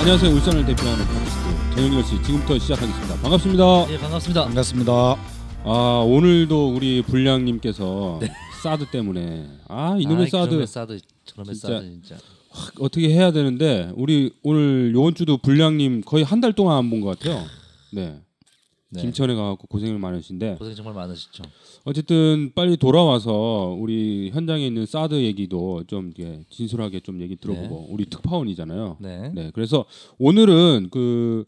안녕하세요. 울산을 대표하는 팟캐스트 전영열 씨 지금부터 시작하겠습니다. 반갑습니다. 네 반갑습니다. 반갑습니다. 아 오늘도 우리 불량님께서 사드 때문에 아 이놈의 아이, 사드 그놈의 사드 저놈의 진짜. 사드 진짜. 어떻게 해야 되는데 우리 오늘 요번 주도 불량님 거의 한 달 동안 안 본 것 같아요. 네. 네. 김천에 가갖고 고생을 많으신데 고생 정말 많으시죠. 어쨌든 빨리 돌아와서 우리 현장에 있는 사드 얘기도 좀 이렇게 진솔하게 좀 얘기 들어보고 우리 특파원이잖아요. 네. 네, 그래서 오늘은 그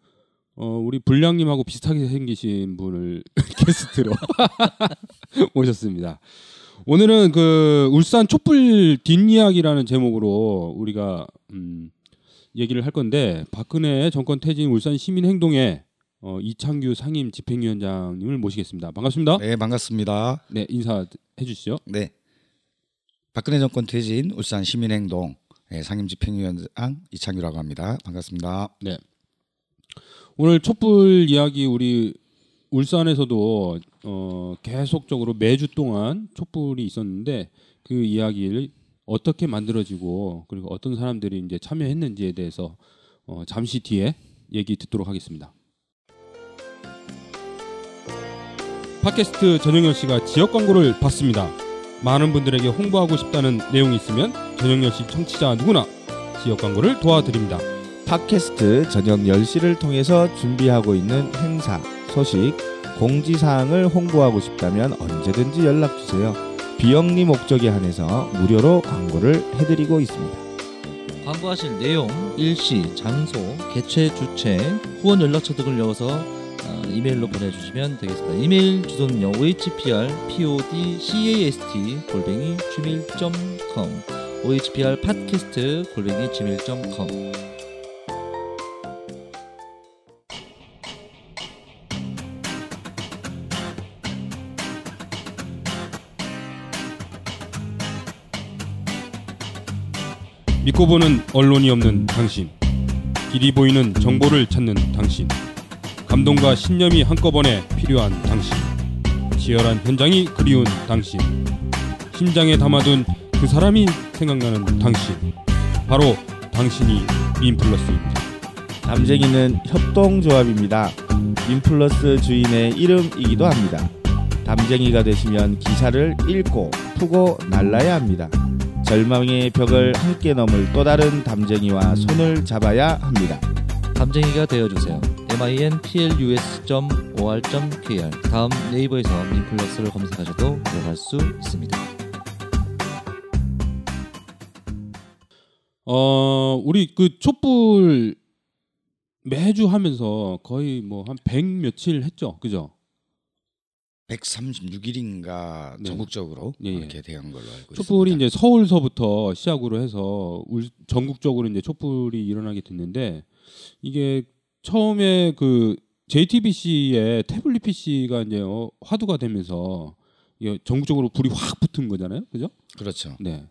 어, 우리 불량님하고 비슷하게 생기신 분을 게스트로 모셨습니다. 오늘은 그 울산 촛불 뒷이야기라는 제목으로 우리가 음, 얘기를 할 건데 박근혜 정권 퇴진 울산 시민 행동에 어, 이창규 상임 집행위원장님을 모시겠습니다. 반갑습니다. 네, 네, 반갑습니다. 인사해 주시죠. 네. 박근혜 정권 퇴진 울산 시민행동 네, 상임 집행위원장 이창규라고 합니다. 반갑습니다. 네. 오늘 촛불 이야기 우리 울산에서도 어, 계속적으로 매주 동안 촛불이 있었는데 그 이야기를 어떻게 만들어지고 그리고 어떤 사람들이 이제 참여했는지에 대해서 어, 잠시 뒤에 얘기 듣도록 하겠습니다. 팟캐스트 전영열 씨가 지역 광고를 받습니다. 많은 분들에게 홍보하고 싶다는 내용이 있으면 전영열 씨 청취자 누구나 지역 광고를 도와드립니다. 팟캐스트 저녁 10시를 통해서 준비하고 있는 행사, 소식, 공지사항을 홍보하고 싶다면 언제든지 연락주세요. 비영리 목적에 한해서 무료로 광고를 해드리고 있습니다. 광고하실 내용, 일시, 장소, 개최, 주최, 후원 연락처 등을 넣어서 어, 이메일로 보내주시면 되겠습니다. 이메일 주소는요 ohpr podcast 골뱅이 gmail.com ohpr 팟캐스트 골뱅이 gmail.com 믿고 보는 언론이 없는 당신. 길이 보이는 정보를 찾는 당신 감동과 신념이 한꺼번에 필요한 당신 치열한 현장이 그리운 당신 심장에 담아둔 그 사람이 생각나는 당신 바로 당신이 민플러스입니다 담쟁이는 협동조합입니다. 민플러스 주인의 이름이기도 합니다. 담쟁이가 되시면 기사를 읽고 푸고 날라야 합니다. 절망의 벽을 함께 넘을 또 다른 담쟁이와 손을 잡아야 합니다. 담쟁이가 되어주세요. minplus.or.kr 다음 네이버에서 민플러스를 검색하셔도 들어갈 수 있습니다. 어 우리 그 촛불 매주 하면서 거의 뭐한백 며칠 했죠 그죠 136일인가 네. 전국적으로 예, 예. 이렇게 대한 걸로 알고 촛불이 있습니다. 이제 서울서부터 시작으로 해서 울- 전국적으로 이제 촛불이 일어나게 됐는데 이게 처음에 그 JTBC의 태블릿 PC가 이제 어, 화두가 되면서 전국적으로 불이 확 붙은 거잖아요, 그죠? 그렇죠. 네.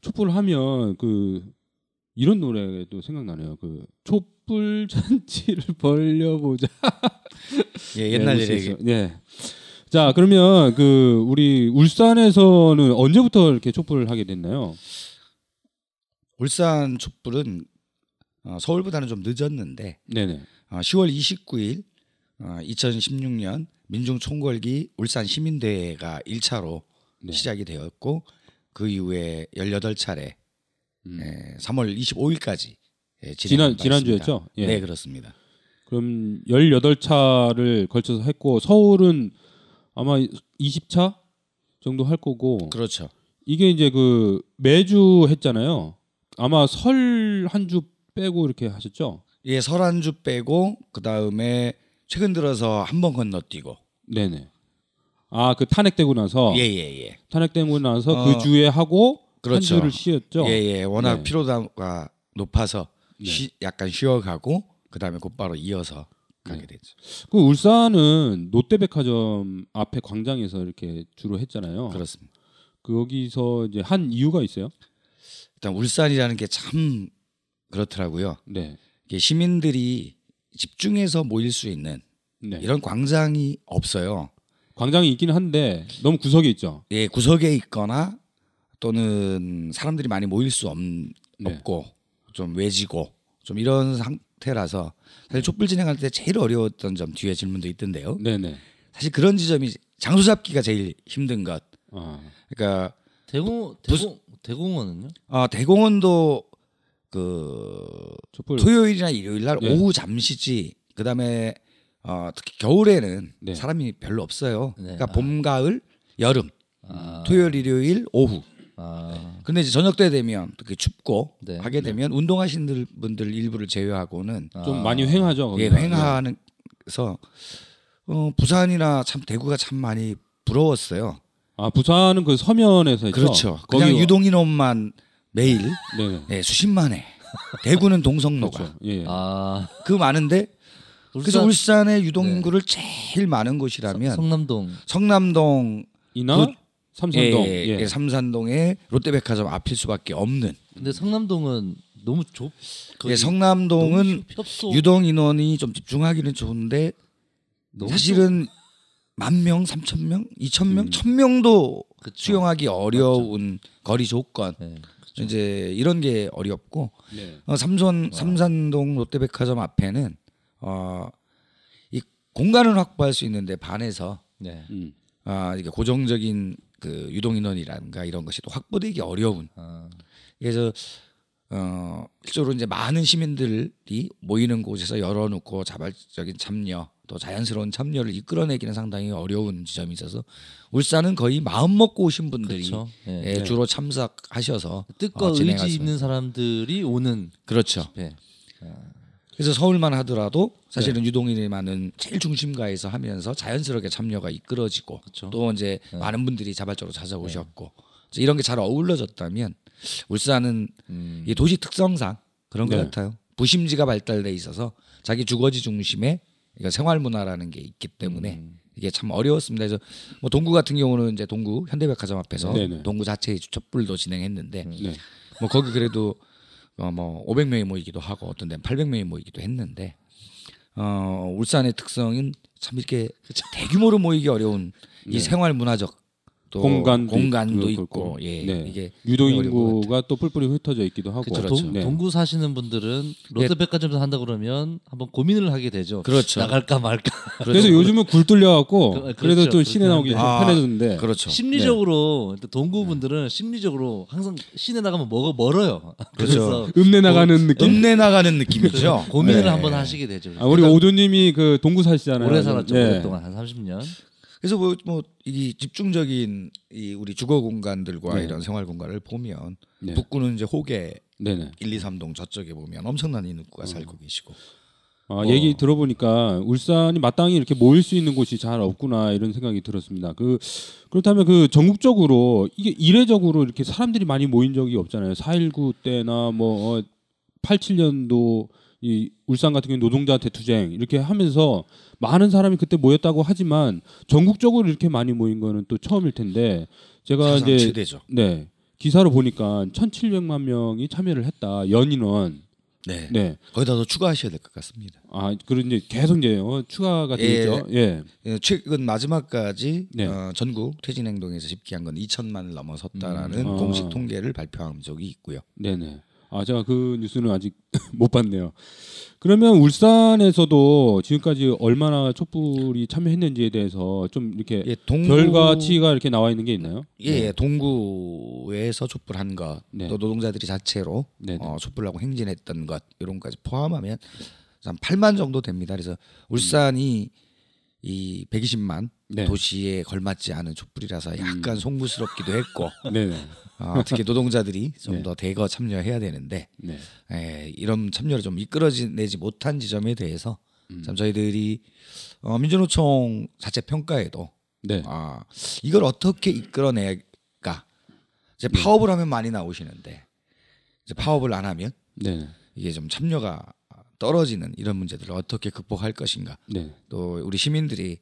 촛불 하면 그 이런 노래도 생각나네요. 그 촛불 잔치를 벌려보자. 예, 옛날 네, 얘기. 네. 자 그러면 그 우리 울산에서는 언제부터 이렇게 촛불을 하게 됐나요? 울산 촛불은 어, 서울보다는 좀 늦었는데 네네. 어, 10월 29일 어, 2016년 민중 총궐기 울산 시민대회가 1차로 네. 시작이 되었고 그 이후에 18차례 음. 예, 3월 25일까지 예, 지난 지난주였죠. 예. 네 그렇습니다. 그럼 18차를 걸쳐서 했고 서울은 아마 20차 정도 할 거고 그렇죠. 이게 이제 그 매주 했잖아요. 아마 설 한 주 빼고 이렇게 하셨죠? 예, 설한주 빼고 그 다음에 최근 들어서 한 번 건너뛰고 네네. 아 그 탄핵되고 나서 예예예 예, 탄핵되고 나서 어, 그 주에 하고 그렇죠. 한 주를 쉬었죠. 예, 예. 워낙 네. 피로도가 높아서 네. 쉬- 약간 쉬어가고 그 다음에 곧바로 이어서 가게 네. 됐죠. 그 울산은 롯데백화점 앞에 광장에서 이렇게 주로 했잖아요. 그렇습니다. 거기서 이제 한 이유가 있어요? 일단 울산이라는 게 참 그렇더라고요. 네. 이게 시민들이 집중해서 모일 수 있는 네. 이런 광장이 없어요. 광장이 있긴 한데 너무 구석에 있죠. 예, 구석에 있거나 또는 사람들이 많이 모일 수 없, 네. 없고 좀 외지고 좀 이런 상, 형태라서 사실 촛불 진행할 때 제일 어려웠던 점 뒤에 질문도 있던데요. 네네. 사실 그런 지점이 장소 잡기가 제일 힘든 것. 아, 그러니까 대공 대공 대공원은요? 어, 대공원도 그 촛불 토요일이나 일요일 날 네. 오후 잠시지 그다음에 어, 특히 겨울에는 네. 사람이 별로 없어요. 네. 그러니까 아. 봄, 가을, 여름, 아, 토요일, 일요일 오후. 아, 근데 이제 저녁 때 되면 특히 춥고 네. 하게 되면 운동하시는 분들 일부를 제외하고는 아. 좀 많이 횡하죠. 예, 거기가. 횡하면서 어, 부산이나 참 대구가 참 많이 부러웠어요. 아 부산은 그 서면에서. 그렇죠. 그냥 거기- 유동인원만 매일 네네. 예, 수십만에 대구는 동성로가 그렇죠. 예. 아 그 많은데 그래서 울산 울산의 유동 인구를 제일 많은 곳이라면 성남동 성남동 이나 그- 삼산동. 예, 예. 예, 삼산동의 롯데백화점 앞일 수밖에 없는 근데 성남동은 너무 좁. 예, 성남동은 협소 유동 인원이 좀 집중하기는 좋은데 너무 사실은 만 명, 삼천 명, 이천 명, 음. 천 명도 그쵸. 수용하기 어려운 거리 조건 네. 이제 이런 게 어렵고 네. 어, 삼선 삼산동 롯데백화점 앞에는 어, 이 공간을 확보할 수 있는데 반해서 네. 음. 아 이게 고정적인 그 유동 인원이라든가 이런 것이 또 확보되기 어려운 아, 그래서 어 실제로 이제 많은 시민들이 모이는 곳에서 열어놓고 자발적인 참여 또 자연스러운 참여를 이끌어내기는 상당히 어려운 지점이 있어서 울산은 거의 마음 먹고 오신 분들이 그렇죠. 예. 예, 주로 참석하셔서 뜻과 어, 의지. 있는 사람들이 오는 그렇죠. 집회. 그래서 서울만 하더라도 네. 사실은 유동인이 많은 제일 중심가에서 하면서 자연스럽게 참여가 이끌어지고 그렇죠. 또 이제 네. 많은 분들이 자발적으로 찾아오셨고 그래서 이런 게 잘 어울러졌다면 울산은 음. 이 도시 특성상 그런 것 네. 같아요. 부심지가 발달돼 있어서 자기 주거지 이거 생활 문화라는 게 있기 때문에 음. 이게 참 어려웠습니다. 그래서 뭐 동구 같은 경우는 이제 동구 현대백화점 앞에서 네네. 동구 자체의 촛불도 진행했는데 네. 뭐 거기 그래도 어뭐 500명이 모이기도 하고 어떤 데는 800명이 모이기도 했는데 어 울산의 특성은 참 이렇게 대규모로 모이기 어려운 이 네. 생활 문화적 또 공간도 공간도 있고, 있고. 예 네. 이게 유동 어려운 것 인구가 또 뿔뿔이 흩어져 있기도 하고. 그쵸, 동, 그렇죠. 네. 동구 사시는 분들은 롯데백화점에서 한다 그러면 한번 고민을 하게 되죠. 그렇죠. 나갈까 말까. 그래서 요즘은 굴 뚫려 갖고 그- 그렇죠. 또 시내 나오기 좀 아, 편해졌는데. 그렇죠. 심리적으로 동구 분들은 심리적으로 항상 시내 나가면 뭐가 멀어요. 그래서 읍내 나가는 느낌. 읍내 나가는 느낌이죠. 고민을 네. 한번 하시게 되죠. 아, 우리 오두님이 그 동구 사시잖아요. 오래 살았죠. 네. 오랫동안 한 30년. 그래서 뭐 뭐 이 집중적인 이 우리 주거 공간들과 네. 이런 생활 공간을 보면 네. 북구는 이제 호계 네네. 1, 2, 3동 저쪽에 보면 엄청난 인구가 살고 계시고 아, 어. 얘기 들어보니까 울산이 마땅히 이렇게 모일 수 있는 곳이 잘 없구나 이런 생각이 들었습니다. 그 그렇다면 그 전국적으로 이게 이례적으로 이렇게 사람들이 많이 모인 적이 없잖아요. 4.19 때나 뭐 어, 87년도 이 울산 같은 경우 노동자 대투쟁 이렇게 하면서 많은 사람이 그때 모였다고 하지만 전국적으로 이렇게 많이 모인 거는 또 처음일 텐데 제가 이제 최대죠. 네 기사로 보니까 1,700만 명이 참여를 했다 연인원 네. 네. 거기다 더 추가하셔야 될 것 같습니다. 아, 그런 이제 계속 이제 어, 추가가 예. 되겠죠. 예. 예, 최근 마지막까지 네. 어, 전국 퇴진 행동에서 집계한 건 2천만을 넘어섰다라는 음. 아. 공식 통계를 발표한 적이 있고요. 네, 네. 아, 제가 그 뉴스는 아직 못 봤네요. 그러면 울산에서도 지금까지 얼마나 촛불이 참여했는지에 대해서 좀 이렇게 예, 동구 결과치가 이렇게 나와 있는 게 있나요? 예, 예, 동구에서 촛불한 것, 네. 또 노동자들이 자체로 네, 네. 어, 촛불하고 행진했던 것 이런 것까지 포함하면 한 8만 정도 됩니다. 그래서 울산이 이 120만 네. 도시에 걸맞지 않은 촛불이라서 약간 송구스럽기도 했고. 어, 특히 노동자들이 좀 네. 더 대거 참여해야 되는데 네. 에, 이런 참여를 좀 이끌어내지 못한 지점에 대해서 음. 참 저희들이 어, 민주노총 자체 평가에도 네. 아, 이걸 어떻게 이끌어내가 이제 네. 파업을 하면 많이 나오시는데 이제 파업을 안 하면 네. 이게 좀 참여가 떨어지는 이런 문제들을 어떻게 극복할 것인가 네. 또 우리 시민들이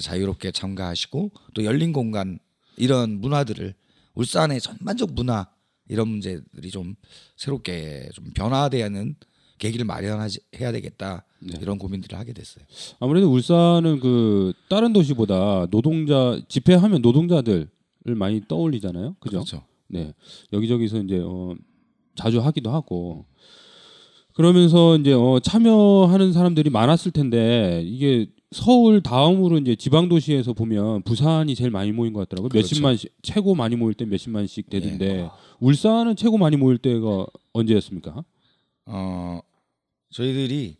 자유롭게 참가하시고 또 열린 공간 이런 문화들을 울산의 전반적 문화 이런 문제들이 좀 새롭게 좀 변화되는 계기를 마련하지 해야 되겠다 네. 이런 고민들을 하게 됐어요. 아무래도 울산은 그 다른 도시보다 노동자 집회하면 노동자들을 많이 떠올리잖아요. 그죠? 그렇죠. 네 여기저기서 이제 어, 자주 하기도 하고 그러면서 이제 어, 참여하는 사람들이 많았을 텐데 이게 서울 다음으로 이제 지방 도시에서 보면 부산이 제일 많이 모인 것 같더라고요. 그렇죠. 몇십만씩 최고 많이 모일 때 몇십만씩 되던데 예. 울산은 최고 많이 모일 때가 언제였습니까? 어 저희들이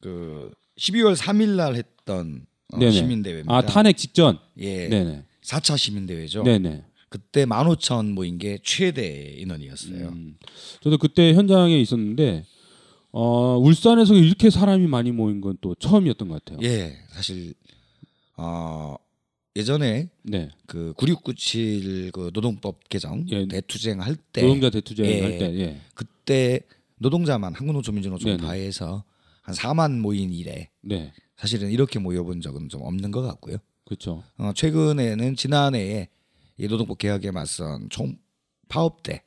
그 12월 3일 날 했던 어. 시민대회입니다. 아 탄핵 직전. 예. 네네. 4차 시민대회죠. 네네. 그때 15,000 모인 게 최대 인원이었어요. 음, 저도 그때 현장에 있었는데 어, 울산에서 이렇게 사람이 많이 모인 건 또 처음이었던 것 같아요. 예, 사실 어 예전에 네. 그 9697 그 노동법 개정 예. 대투쟁 할 때 노동자 대투쟁 예. 할 때. 예. 그때 노동자만 한국노조민주노총. 다 해서 한 4만 모인 이래 네. 사실은 이렇게 모여본 적은 좀 없는 것 같고요. 그렇죠. 어, 최근에는 지난해에 이 노동법 개혁에 맞선 총 파업 네.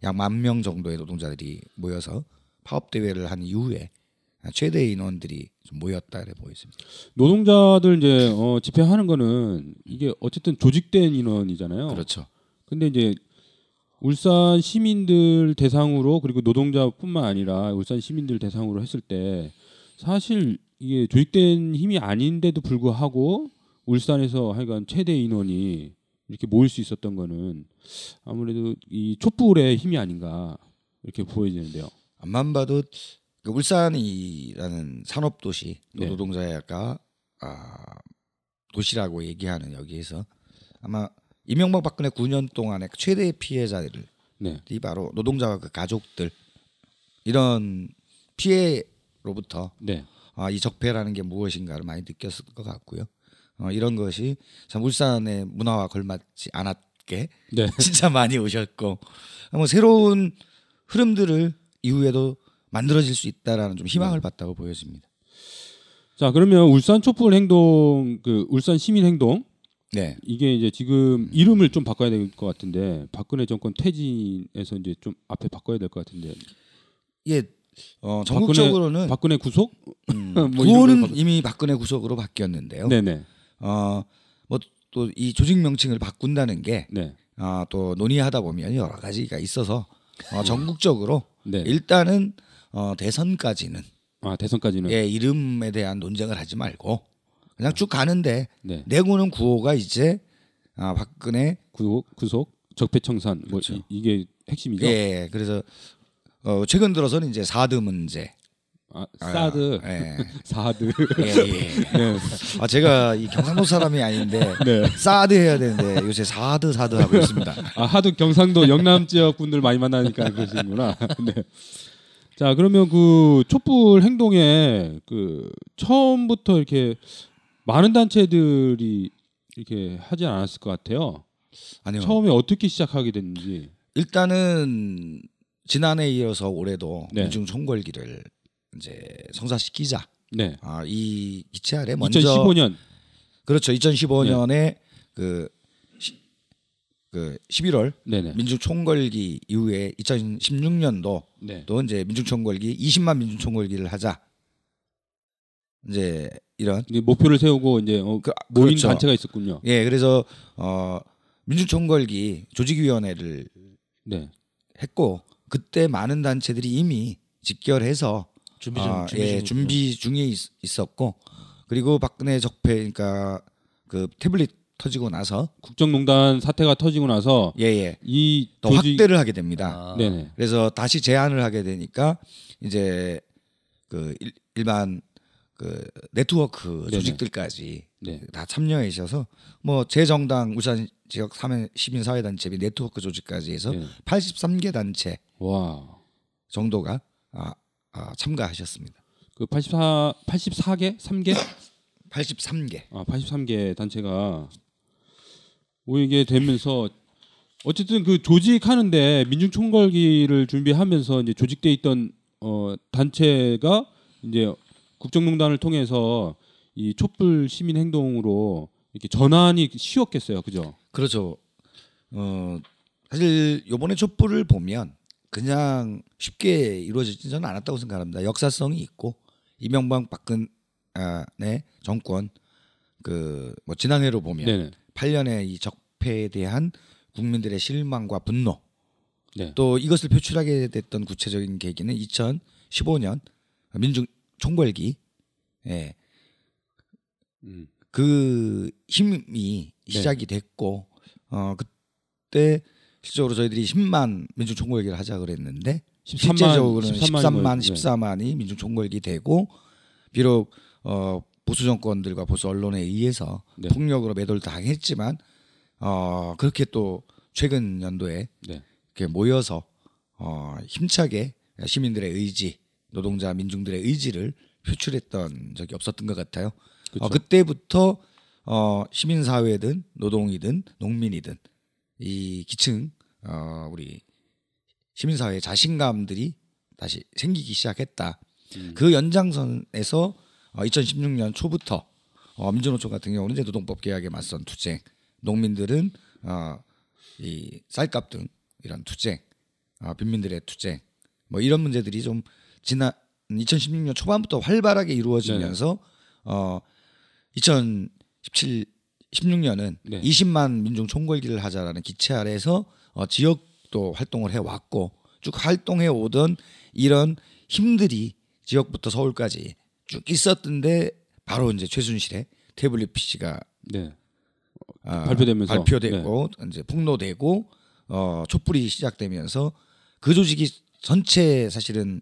때약 만명 정도의 노동자들이 모여서 파업 대회를 한 이후에 최대 인원들이 좀 모였다 이래 보였습니다. 노동자들 이제 어, 집회하는 거는 이게 어쨌든 조직된 인원이잖아요. 그렇죠. 근데 이제 울산 시민들 대상으로 그리고 노동자뿐만 아니라 울산 시민들 대상으로 했을 때 사실 이게 조직된 힘이 아닌데도 불구하고 울산에서 하여간 최대 인원이 이렇게 모일 수 있었던 거는 아무래도 이 촛불의 힘이 아닌가 이렇게 보여지는데요. 앞만 봐도 그 울산이라는 산업 도시 네. 노동자가 아, 도시라고 얘기하는 여기에서 아마 이명박 박근혜 9년 동안의 최대 피해자들이 네. 바로 노동자와 그 가족들 이런 피해로부터 네. 아, 이 적폐라는 게 무엇인가를 많이 느꼈을 것 같고요. 어, 이런 것이 참 울산의 문화와 걸맞지 않았게 네. 진짜 많이 오셨고 뭐 새로운 흐름들을 이후에도 만들어질 수 있다라는 좀 희망을 봤다고 보여집니다. 자, 그러면 울산 촛불 행동 그 울산 시민 행동 네, 이게 이제 지금 이름을 좀 바꿔야 될 것 같은데 박근혜 정권 퇴진에서 이제 좀 앞에 바꿔야 될 것 같은데 이게 어, 전국적으로는 박근혜 구속? 음, 뭐 구호는 바꿔- 이미 박근혜 구속으로 바뀌었는데요. 네네. 어뭐 또 이 조직 명칭을 바꾼다는 게 네. 아, 또 논의하다 보면 여러 가지가 있어서 어, 전국적으로 네. 일단은 어, 대선까지는 아 대선까지는. 예, 이름에 대한 논쟁을 하지 말고 그냥 쭉 가는데 네. 내고는 구호가 이제 아, 박근혜 구속, 구속, 적폐청산 뭐 그렇죠. 이, 게 핵심이죠. 예, 그래서 어, 최근 들어서는 이제 사드 문제 아, 아, 사드, 예. 사드. 예, 예. 네. 아 제가 이 경상도 사람이 아닌데 네. 사드 해야 되는데 요새 사드 사드 하고 있습니다. 아 하도 경상도 영남 지역 분들 많이 만나니까 그러시는구나. 네. 자 그러면 그 촛불 행동에 그 처음부터 이렇게 많은 단체들이 이렇게 하지 않았을 것 같아요. 아니요. 처음에 어떻게 시작하게 됐는지. 일단은 지난해 이어서 올해도 네. 민중 총궐기를 이제 성사시키자. 네. 아, 이 기체 아래 먼저 2015년. 그렇죠. 2015년에 그, 시, 그 11월 네네. 민중 총궐기 이후에 2016년도 네. 또 이제 민중 총궐기 20만 민중 총궐기를 하자. 이제 이런 목표를 세우고 이제 어, 그, 모인 그렇죠. 단체가 있었군요. 예, 그래서 어 민중 총궐기 조직위원회를 네. 했고 그때 많은 단체들이 이미 직결해서 준비 중 아, 준비 예, 중이군요. 준비 중에 있, 있었고 그리고 박근혜 적폐 그러니까 그 태블릿 터지고 나서 국정농단 사태가 터지고 나서 예예 이 더 조직 확대를 하게 됩니다. 아, 네네. 그래서 다시 제안을 하게 되니까 이제 그 일, 일반 그 네트워크 네네. 조직들까지 네. 다 참여해 주셔서 뭐 제 정당 울산 지역 사회 시민 사회 단체 및 네트워크 조직까지 해서 네. 83개 단체 와. 정도가 아, 아, 참가하셨습니다. 그 84, 84개? 3개? 83개. 아, 83개 단체가 모이게 되면서 어쨌든 그 조직하는데 민중 총궐기를 준비하면서 이제 조직돼 있던 어 단체가 이제 국정농단을 통해서 이 촛불 시민 행동으로 이렇게 전환이 쉬웠겠어요. 그죠? 그렇죠. 어 사실 요번에 촛불을 보면 그냥 쉽게 이루어지지는 않았다고 생각합니다. 역사성이 있고 이명박 박근혜 정권 그 뭐 지난해로 보면 네네. 8년의 이 적폐에 대한 국민들의 실망과 분노 네. 또 이것을 표출하게 됐던 구체적인 계기는 15년 민중 총궐기 예, 음. 그 힘이 시작이 됐고 어 그때 실적으로 저희들이 10만 민중 총궐기를 하자 그랬는데 13만, 실제적으로는 13만 13만, 네. 14만이 민중 총궐기 되고 비록 어 보수 정권들과 보수 언론에 의해서 네. 폭력으로 매도를 당했지만 어 그렇게 또 최근 연도에 네. 이렇게 모여서 어 힘차게 시민들의 의지, 노동자 민중들의 의지를 표출했던 적이 없었던 것 같아요. 그쵸. 어, 그때부터 어, 시민 사회든 노동이든 농민이든 이 기층 어, 우리 시민 사회의 자신감들이 다시 생기기 시작했다. 음. 그 연장선에서 어, 2016년 초부터 어, 민주노총 같은 경우는 이제 노동법 개혁에 맞선 투쟁, 농민들은 어, 이 쌀값 등 이런 투쟁, 어, 빈민들의 투쟁, 뭐 이런 문제들이 좀 지난 2016년 초반부터 활발하게 이루어지면서 어2017 16년은 네. 20만 민중 총궐기를 하자라는 기체 아래에서 어, 지역도 활동을 해 왔고 쭉 활동해 오던 이런 힘들이 지역부터 서울까지 쭉 있었던데 바로 이제 최순실의 태블릿 PC가 네. 아, 발표되면서. 네. 발표되고 이제 폭로되고 어, 촛불이 시작되면서 그 조직이 전체 사실은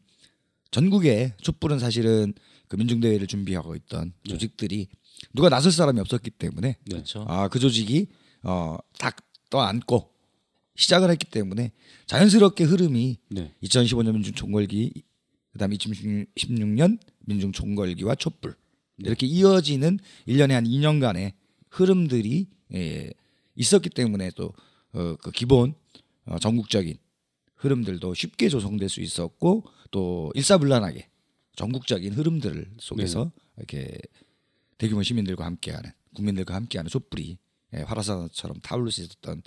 전국에 촛불은 사실은 그 민중대회를 준비하고 있던 네. 조직들이 누가 나설 사람이 없었기 때문에 네. 그렇죠. 아그 조직이 어딱 떠안고 시작을 했기 때문에 자연스럽게 흐름이 네. 2015년 민중 총궐기 그다음에 2016년 민중 총궐기와 촛불 네. 이렇게 이어지는 1년에 한 2년간의 흐름들이 예, 있었기 때문에 또그 기본 어, 전국적인 흐름들도 쉽게 조성될 수 있었고 또 일사불란하게 전국적인 흐름들 속에서 이렇게 대규모 시민들과 함께하는 국민들과 함께하는 촛불이 예, 활화산처럼 타오를 수 있었던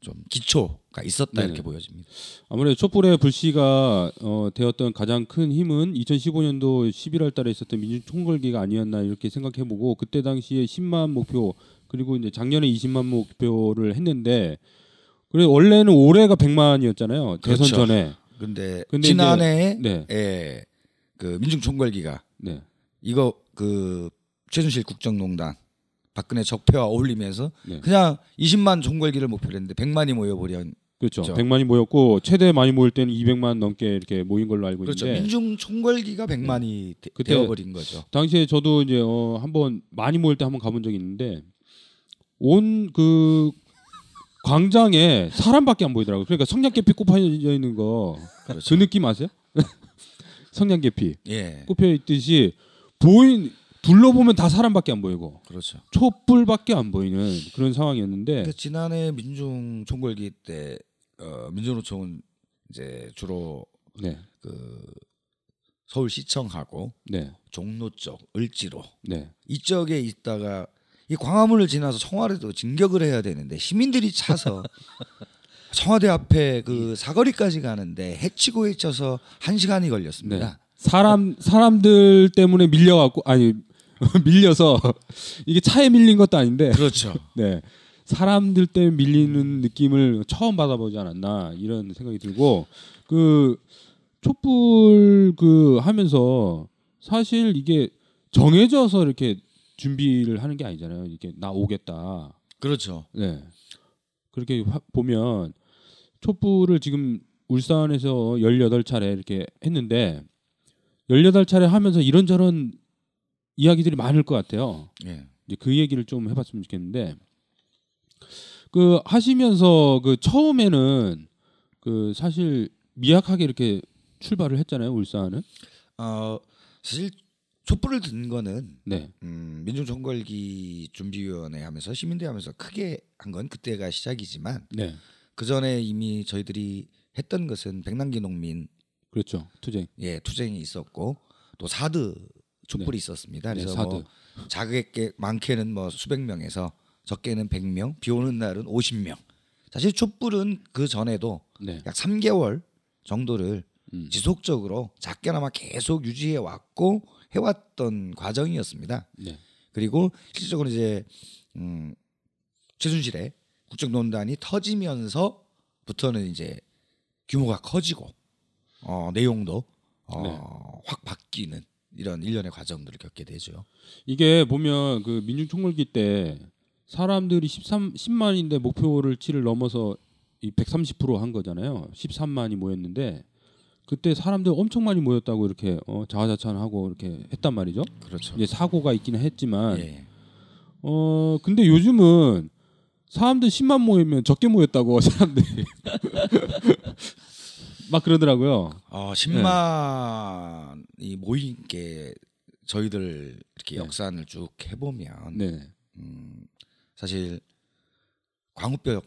좀 기초가 있었다 네네. 이렇게 보여집니다. 아무래도 촛불의 불씨가 어, 되었던 가장 큰 힘은 2015년도 11월 달에 있었던 민중 총궐기가 아니었나 이렇게 생각해 보고 그때 당시에 10만 목표 그리고 이제 작년에 20만 목표를 했는데 그래 원래는 올해가 100만이었잖아요. 대선 그렇죠. 전에. 근데, 근데 지난해 네. 예, 그 민중 총궐기가 네. 이거 그 최순실 국정농단 박근혜 적폐와 어울리면서 네. 그냥 20만 총궐기를 목표로 했는데 100만이 모여버린 그렇죠. 그렇죠. 100만이 모였고 최대 많이 모일 때는 200만 넘게 이렇게 모인 걸로 알고 그렇죠. 있는데 민중 총궐기가 100만이 되, 그때- 되어버린 거죠. 당시에 저도 이제 어 한번 많이 모일 때 한번 가본 적이 있는데 온 그 광장에 사람밖에 안 보이더라고요. 그러니까 성냥개피 꼽혀 있는 거그 그렇죠. 느낌 아세요? 성냥개피 예, 꼽혀 있듯이 보인 둘러보면 다 사람밖에 안 보이고 그렇죠. 촛불밖에 안 보이는 그런 상황이었는데 그러니까 지난해 민중 총궐기 때 어, 민주노총은 이제 주로 네, 그 서울시청하고 네, 종로 쪽, 을지로 네, 이쪽에 있다가 이 광화문을 지나서 청와대도 진격을 해야 되는데 시민들이 차서 청와대 앞에 그 사거리까지 가는데 해치고 해쳐서 한 시간이 네. 걸렸습니다. 사람 사람들 때문에 밀려갖고 아니 밀려서 이게 차에 밀린 것도 아닌데 그렇죠. 네. 사람들 때문에 밀리는 느낌을 처음 받아보지 않았나 이런 생각이 들고 그 촛불 그 하면서 사실 이게 정해져서 이렇게 준비를 하는 게 아니잖아요. 이렇게 나 오겠다. 그렇죠. 네. 그렇게 화- 보면 촛불을 지금 울산에서 18차례 이렇게 했는데 18차례 하면서 이런저런 이야기들이 많을 것 같아요. 예. 이제 그 얘기를 좀 해봤으면 좋겠는데 그 하시면서 그 처음에는 그 사실 미약하게 이렇게 출발을 했잖아요 울산은 어, 사실 촛불을 든 거는 네 음, 민중총궐기 준비위원회 하면서 시민대 하면서 크게 한 건 그때가 시작이지만 네. 그 전에 이미 저희들이 했던 것은 백남기 농민 그렇죠 투쟁 예 투쟁이 있었고 또 사드 촛불이 있었습니다. 네, 그래서. 뭐 작게 많게는 뭐 수백 명에서 적게는 100명, 비 오는 날은 50명. 사실 촛불은 그 전에도 네약 3개월 정도를 음. 지속적으로 작게나마 계속 유지해 왔고 해왔던 과정이었습니다. 네. 그리고 실질적으로 이제 음, 최순실의 국정농단이 터지면서부터는 이제 규모가 커지고 어, 내용도 어, 네. 확 바뀌는 이런 일련의 과정들을 겪게 되죠. 이게 보면 그 민중총궐기 때 사람들이 13 10만인데 목표를 치를 넘어서 이 130%한 거잖아요. 13만이 모였는데 그때 사람들 엄청 많이 모였다고 이렇게 어, 자화자찬하고 이렇게 했단 말이죠. 그렇죠. 이제 사고가 있기는 했지만 예. 어 근데 요즘은 사람들 10만 모이면 적게 모였다고 사람들이 막 그러더라고요. 어, 10만이 모인 게 저희들 이렇게 네. 역산을 쭉 해보면 네. 음, 사실 광우병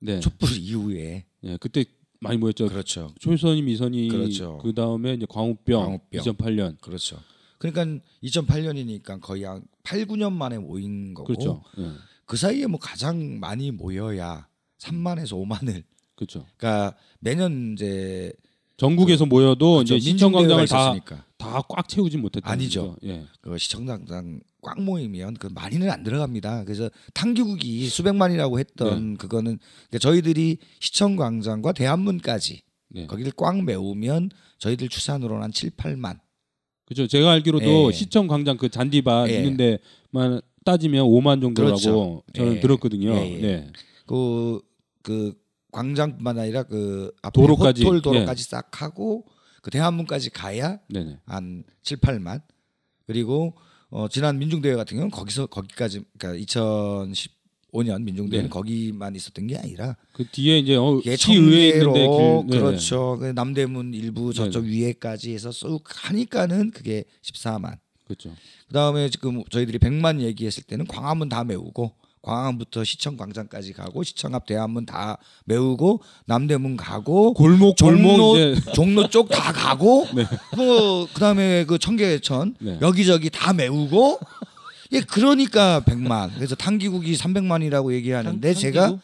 네. 촛불 이후에 예, 그때 많이 모였죠. 그렇죠, 초선이 미선이 그렇죠. 그 다음에 이제 광우병, 광우병. 2008년 그렇죠. 그러니까 2008년이니까 거의 한 8, 9년 만에 모인 거고 그렇죠. 예, 그 사이에 뭐 가장 많이 모여야 3만에서 5만을 그렇죠. 그러니까 매년 이제 전국에서 모여도 그렇죠. 이제 시청광장을 민중대회가 다 있었으니까. 다꽉 채우진 못했다. 아니죠. 예. 그 시청장당 꽉 모이면 그 많이는 안 들어갑니다. 그래서 탕기국이 수백만이라고 했던 그거는 그러니까 저희들이 시청광장과 대한문까지 네. 거기를 꽉 메우면 저희들 추산으로는 한 7, 8만. 그렇죠. 제가 알기로도 예. 시청 광장 그 잔디밭 예. 있는데만 따지면 5만 정도라고 그렇죠. 저는 예. 들었거든요. 예, 예. 네. 그, 그 광장뿐만 아니라 그 앞에 도로까지, 호톨 도로까지 싹 하고 그 대한문까지 가야 네네. 한 7, 8만. 그리고 어, 지난 민중대회 같은 경우는 거기서 거기까지 그러니까 2015년 민중대회는 네. 거기만 있었던 게 아니라 그 뒤에 이제 어, 시의회 있는데 길, 네네. 그렇죠. 그 남대문 일부 저쪽 위에까지 해서 쑥 하니까는 그게 14만. 그렇죠. 그다음에 지금 저희들이 100만 얘기했을 때는 광화문 다 메우고 광화문부터 시청 광장까지 가고 시청 앞 대한문 다 메우고 남대문 가고 골목 골목 종로 이제 종로 쪽 다 가고 네. 뭐 그다음에 그 청계천 네. 여기저기 다 메우고 예 그러니까 100만 그래서 탕기국이 300만이라고 얘기하는데 탕- 제가 탕기국?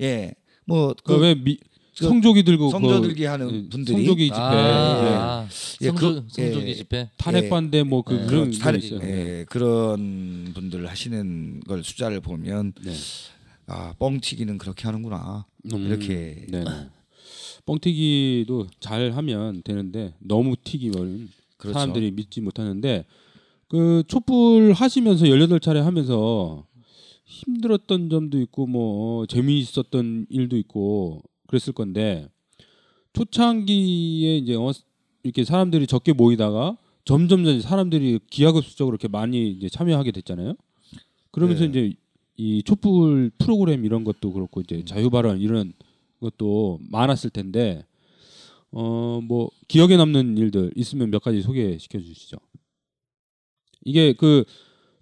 예뭐 그왜 미 그 성조기 들고 성조 들기 그, 하는 예, 분들이 성조기 집회 아, 예, 성조, 그- 성조기 예. 집회. 탄핵 예. 반대 뭐그 예. 그런 있어요. 예, 그런 분들 하시는 걸 숫자를 보면 네. 아 뻥튀기는 그렇게 하는구나 음, 이렇게 네. 뻥튀기도 잘 하면 되는데 너무 튀기면 그렇죠. 사람들이 믿지 못하는데 그 촛불 하시면서 18차례 하면서 힘들었던 점도 있고 뭐 재미있었던 일도 있고 그랬을 건데 초창기에 이제 어, 이렇게 사람들이 적게 모이다가 점점 점 사람들이 기하급수적으로 이렇게 많이 이제 참여하게 됐잖아요. 그러면서 네. 이제 이 촛불 프로그램 이런 것도 그렇고 이제 자유 발언 이런 것도 많았을 텐데 어 뭐 기억에 남는 일들 있으면 몇 가지 소개시켜 주시죠. 이게 그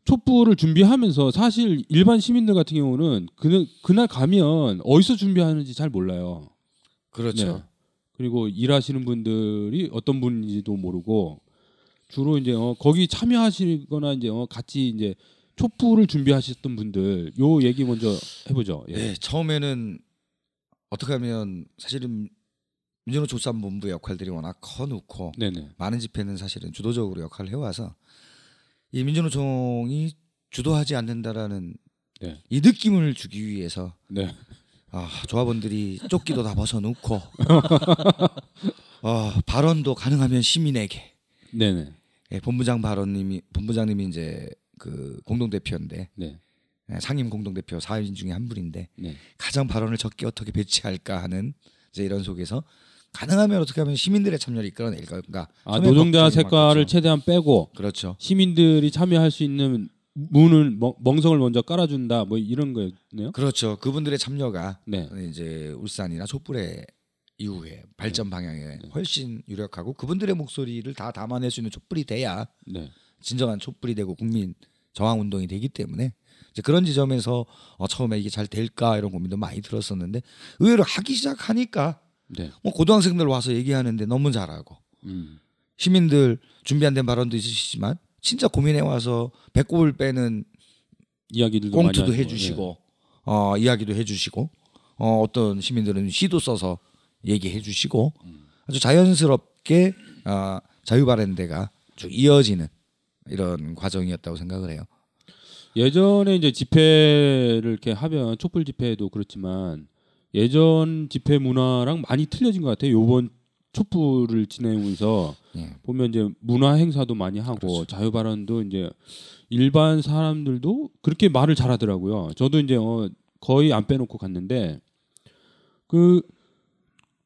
촛불을 준비하면서 사실 일반 시민들 같은 경우는 그날 그날 가면 어디서 준비하는지 잘 몰라요. 그렇죠. 네. 그리고 일하시는 분들이 어떤 분인지도 모르고 주로 이제 어, 거기 참여하시거나 이제 어, 같이 이제 촛불을 준비하셨던 분들 요 얘기 먼저 해보죠. 예. 네, 처음에는 어떻게 하면 사실은 민주노 조사본부 역할들이 워낙 커놓고 네네. 많은 집회는 사실은 주도적으로 역할을 해와서 이 민주노총이 주도하지 않는다라는 네. 이 느낌을 주기 위해서 네. 아, 조합원들이 조끼도 다 벗어놓고 어, 발언도 가능하면 시민에게 네네. 예, 본부장 발언님이 본부장님이 이제 그 공동 대표인데 네. 예, 상임 공동 대표 4인 중에 한 분인데 네. 가장 발언을 적게 어떻게 배치할까 하는 이제 이런 속에서 가능하면 어떻게 하면 시민들의 참여를 이끌어낼 건가? 아 처음에 노동자 색깔을. 최대한 빼고 그렇죠. 시민들이 참여할 수 있는 문을 멍- 멍성을 먼저 깔아준다 뭐 이런 거였네요. 그렇죠. 그분들의 참여가 네. 이제 울산이나 촛불의 이후에 발전 네. 방향에 훨씬 유력하고 그분들의 목소리를 다 담아낼 수 있는 촛불이 돼야 네. 진정한 촛불이 되고 국민 저항 운동이 되기 때문에 이제 그런 지점에서 어, 처음에 이게 잘 될까 이런 고민도 많이 들었었는데 의외로 하기 시작하니까 네. 뭐 고등학생들 와서 얘기하는데 너무 잘하고 음. 시민들 준비 안 된 발언도 있으시지만 진짜 고민해 와서 배꼽을 빼는 이야기들도 하시고, 해주시고 어, 이야기도 해주시고 어, 어떤 시민들은 시도 써서 얘기해 주시고 아주 자연스럽게 어, 자유발언대가 쭉 이어지는 이런 과정이었다고 생각을 해요. 예. 예전에 이제 집회를 이렇게 하면 촛불 집회도 그렇지만 예전 집회 문화랑 많이 틀려진 것 같아요. 요번 촛불을 지내면서 예. 보면 이제 문화 행사도 많이 하고 그렇죠. 자유 발언도 이제 일반 사람들도 그렇게 말을 잘하더라고요. 저도 이제 어, 거의 안 빼놓고 갔는데 그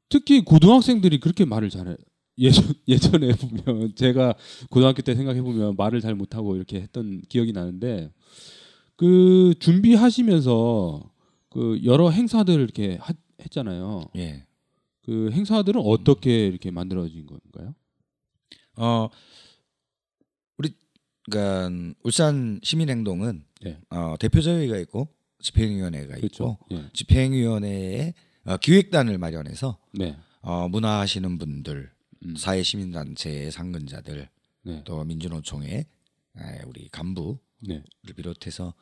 특히 고등학생들이 그렇게 말을 잘해. 예전 예전에 보면 제가 고등학교 때 생각해 보면 말을 잘 못하고 이렇게 했던 기억이 나는데 그 준비하시면서 그 여러 행사들을 이렇게 하- 했잖아요. 예. 그 행사들은 어떻게 이렇게 만들어진 건가요? 어 우리 그러니까 울산 시민행동은 네. 어, 대표자회가 있고 집행위원회가 그렇죠. 있고 예. 집행위원회에 어, 기획단을 마련해서 네. 어, 문화하시는 분들, 음. 사회 시민단체의 상근자들, 네. 또 민주노총의 에, 우리 간부를 네. 비롯해서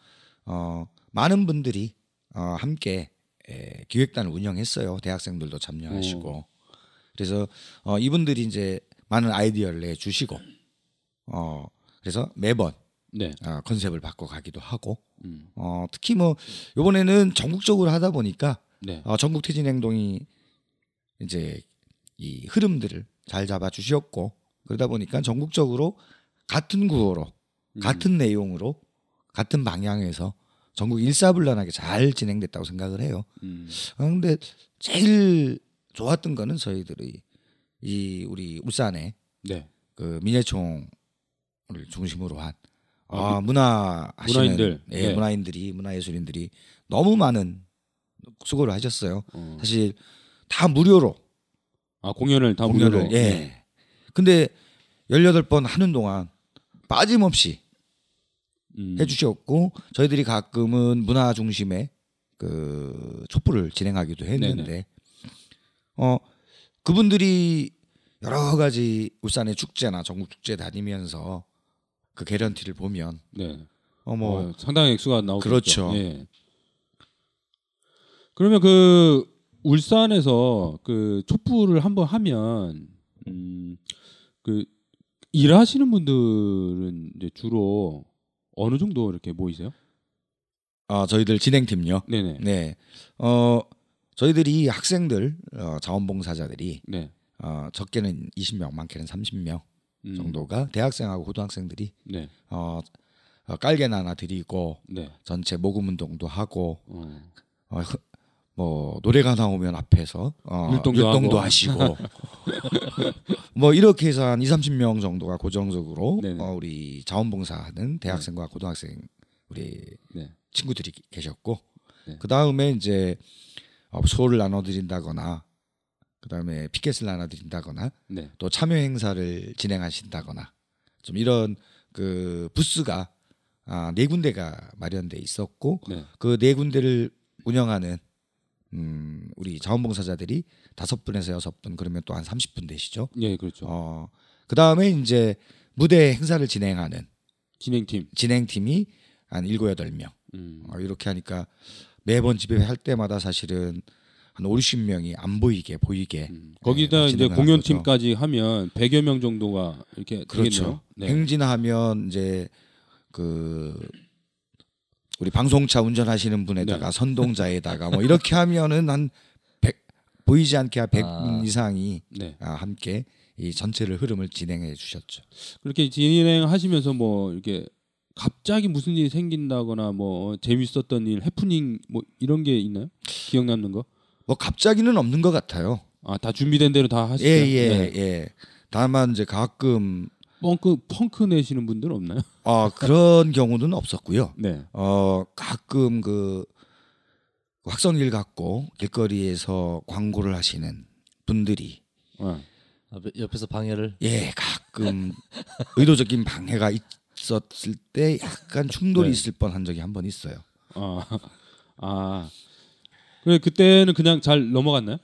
어, 많은 분들이 어, 함께 에, 기획단을 운영했어요. 대학생들도 참여하시고 그래서 어, 이분들이 이제 많은 아이디어를 내 주시고 어, 그래서 매번 네. 어, 컨셉을 바꿔 가기도 하고 음. 어, 특히 뭐 이번에는 전국적으로 하다 보니까 네. 어, 전국 퇴진 행동이 이제 이 흐름들을 잘 잡아 주셨고 그러다 보니까 전국적으로 같은 구호로 음. 같은 내용으로 같은 방향에서 전국 일사불란하게 잘 진행됐다고 생각을 해요. 음. 어, 근데 제일 좋았던 거는 저희들이 이 우리 울산에 네. 그 민예총을 중심으로 한 아, 아, 문화 하시는 문화인들. 예, 네. 문화인들이 문화예술인들이 너무 많은 수고를 하셨어요. 어. 사실 다 무료로 아 공연을 다 공연을 무료로. 예. 네. 근데 18번 하는 동안 빠짐없이 음. 해 주셨고 저희들이 가끔은 문화 중심의 그 촛불을 진행하기도 했는데 네네. 어 그분들이 여러 가지 울산의 축제나 전국 축제 다니면서 그 개런티를 보면 네. 어뭐 어, 상당히 액수가 나오죠. 그렇죠. 예. 그러면 그 울산에서 그 촛불을 한번 하면 음, 그 일하시는 분들은 이제 주로 어느 정도 이렇게 모이세요? 어, 저희들 진행팀요. 네네. 네. 어 저희들이 학생들 어, 자원봉사자들이 네. 어, 적게는 20명, 많게는 30명 음, 정도가 대학생하고 고등학생들이 네. 어, 어 깔개나 하나 드리고 네. 전체 모금 운동도 하고 어. 어, 흐- 뭐 노래가 나오면 앞에서 어, 율동도 하고. 하시고 뭐 이렇게 해서 한 2, 30명 정도가 고정적으로 네네. 어, 우리 자원봉사하는 대학생과 고등학생 우리 네. 친구들이 계셨고 네. 그 다음에 이제 어, 소를 나눠드린다거나 그 다음에 피켓을 나눠드린다거나 네. 또 참여 행사를 진행하신다거나 좀 이런 그 부스가 아, 네 군데가 마련돼 있었고 네. 그네 군데를 운영하는 음, 우리 자원봉사자들이 다섯 분에서 여섯 분 그러면 또한 30분 되시죠. 예, 그렇죠. 어, 그 다음에 이제 무대 행사를 진행하는 진행팀. 진행팀이 한 일곱 여덟 명 음. 어, 이렇게 하니까 매번 집회 할 때마다 사실은 한 5, 60명이 안 보이게 보이게 음. 거기다 네, 이제 공연팀까지 하면 100여 명 정도가 이렇게 그렇죠. 네. 행진하면 이제 그 우리 방송차 운전하시는 분에다가 네. 선동자에다가 뭐 이렇게 하면은 한 100, 보이지 않게 한 100분 아. 이상이 네. 아, 함께 이 전체를 흐름을 진행해 주셨죠. 그렇게 진행하시면서 뭐 이렇게 갑자기 무슨 일이 생긴다거나 뭐 재밌었던 일, 해프닝 뭐 이런 게 있나요? 기억 남는 거? 뭐 갑자기는 없는 것 같아요. 아, 다 준비된 대로 다 하시죠. 예, 예, 네. 예. 다만 이제 가끔 펑크 펑크 내시는 분들 없나요? 어, 그런 경우는 없었고요. 네. 어, 가끔 그 확성기를 갖고 길거리에서 광고를 하시는 분들이 어. 옆에서 방해를 예, 가끔 의도적인 방해가 있었을 때 약간 충돌이 네. 있을 뻔한 적이 한 번 있어요. 아. 아. 그래 그때는 그냥 잘 넘어갔나요?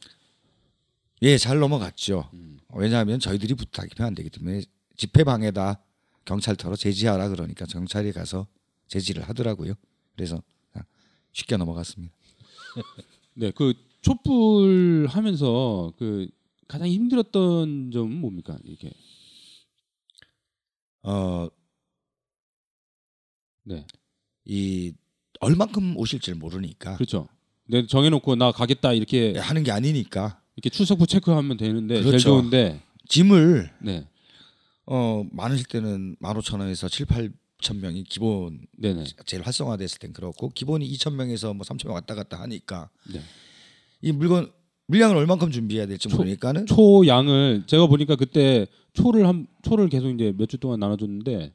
예, 잘 넘어갔죠. 음. 왜냐하면 저희들이 부탁이면 안 되기 때문에 집회 방해다 경찰터로 제지하라 그러니까 경찰이 가서 제지를 하더라고요. 그래서 그냥 쉽게 넘어갔습니다. 네. 그 촛불 하면서 그 가장 힘들었던 점은 뭡니까? 이게. 어, 네. 이 얼만큼 오실지 모르니까 그렇죠. 내 정해놓고 나 가겠다 이렇게 하는 게 아니니까 이렇게 출석부 체크하면 되는데 제일 그렇죠. 좋은데 짐을 네. 어 많으실 때는 15,000원에서 7, 8천 명이 기본 네네. 제일 활성화됐을 땐 그렇고 기본이 2,000명에서 뭐 3,000명 왔다 갔다 하니까 네. 이 물건 물량을 얼만큼 준비해야 될지 초- 모르니까는 초 양을 제가 보니까 그때 초를 한 초를 계속 이제 몇 주 동안 나눠줬는데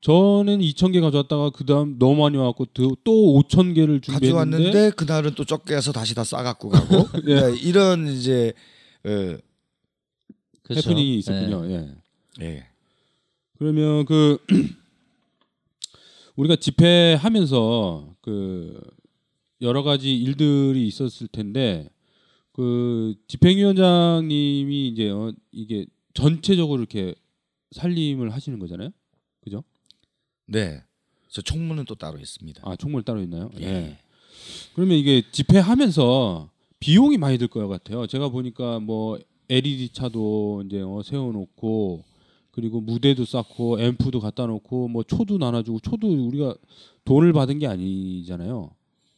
저는 2천 개 가져왔다가 그 다음 너무 많이 와갖고 또 5천 개를 준비했는데 가져왔는데 그날은 또 적게 해서 다시 다 싸갖고 가고 예. 네, 이런 이제 어, 그렇죠. 해프닝이 있었군요. 예. 예. 그러면 그 우리가 집회하면서 그 여러 가지 일들이 있었을 텐데 그 집행위원장님이 이제 어 이게 전체적으로 이렇게 살림을 하시는 거잖아요. 그죠? 네. 저 총무는 또 따로 있습니다. 아 총무를 따로 있나요? 예. 예. 그러면 이게 집회하면서 비용이 많이 들 것 같아요. 제가 보니까 뭐 LED 차도 이제 어, 세워놓고 그리고 무대도 쌓고 앰프도 갖다 놓고 뭐 초도 나눠주고 초도 우리가 돈을 받은 게 아니잖아요.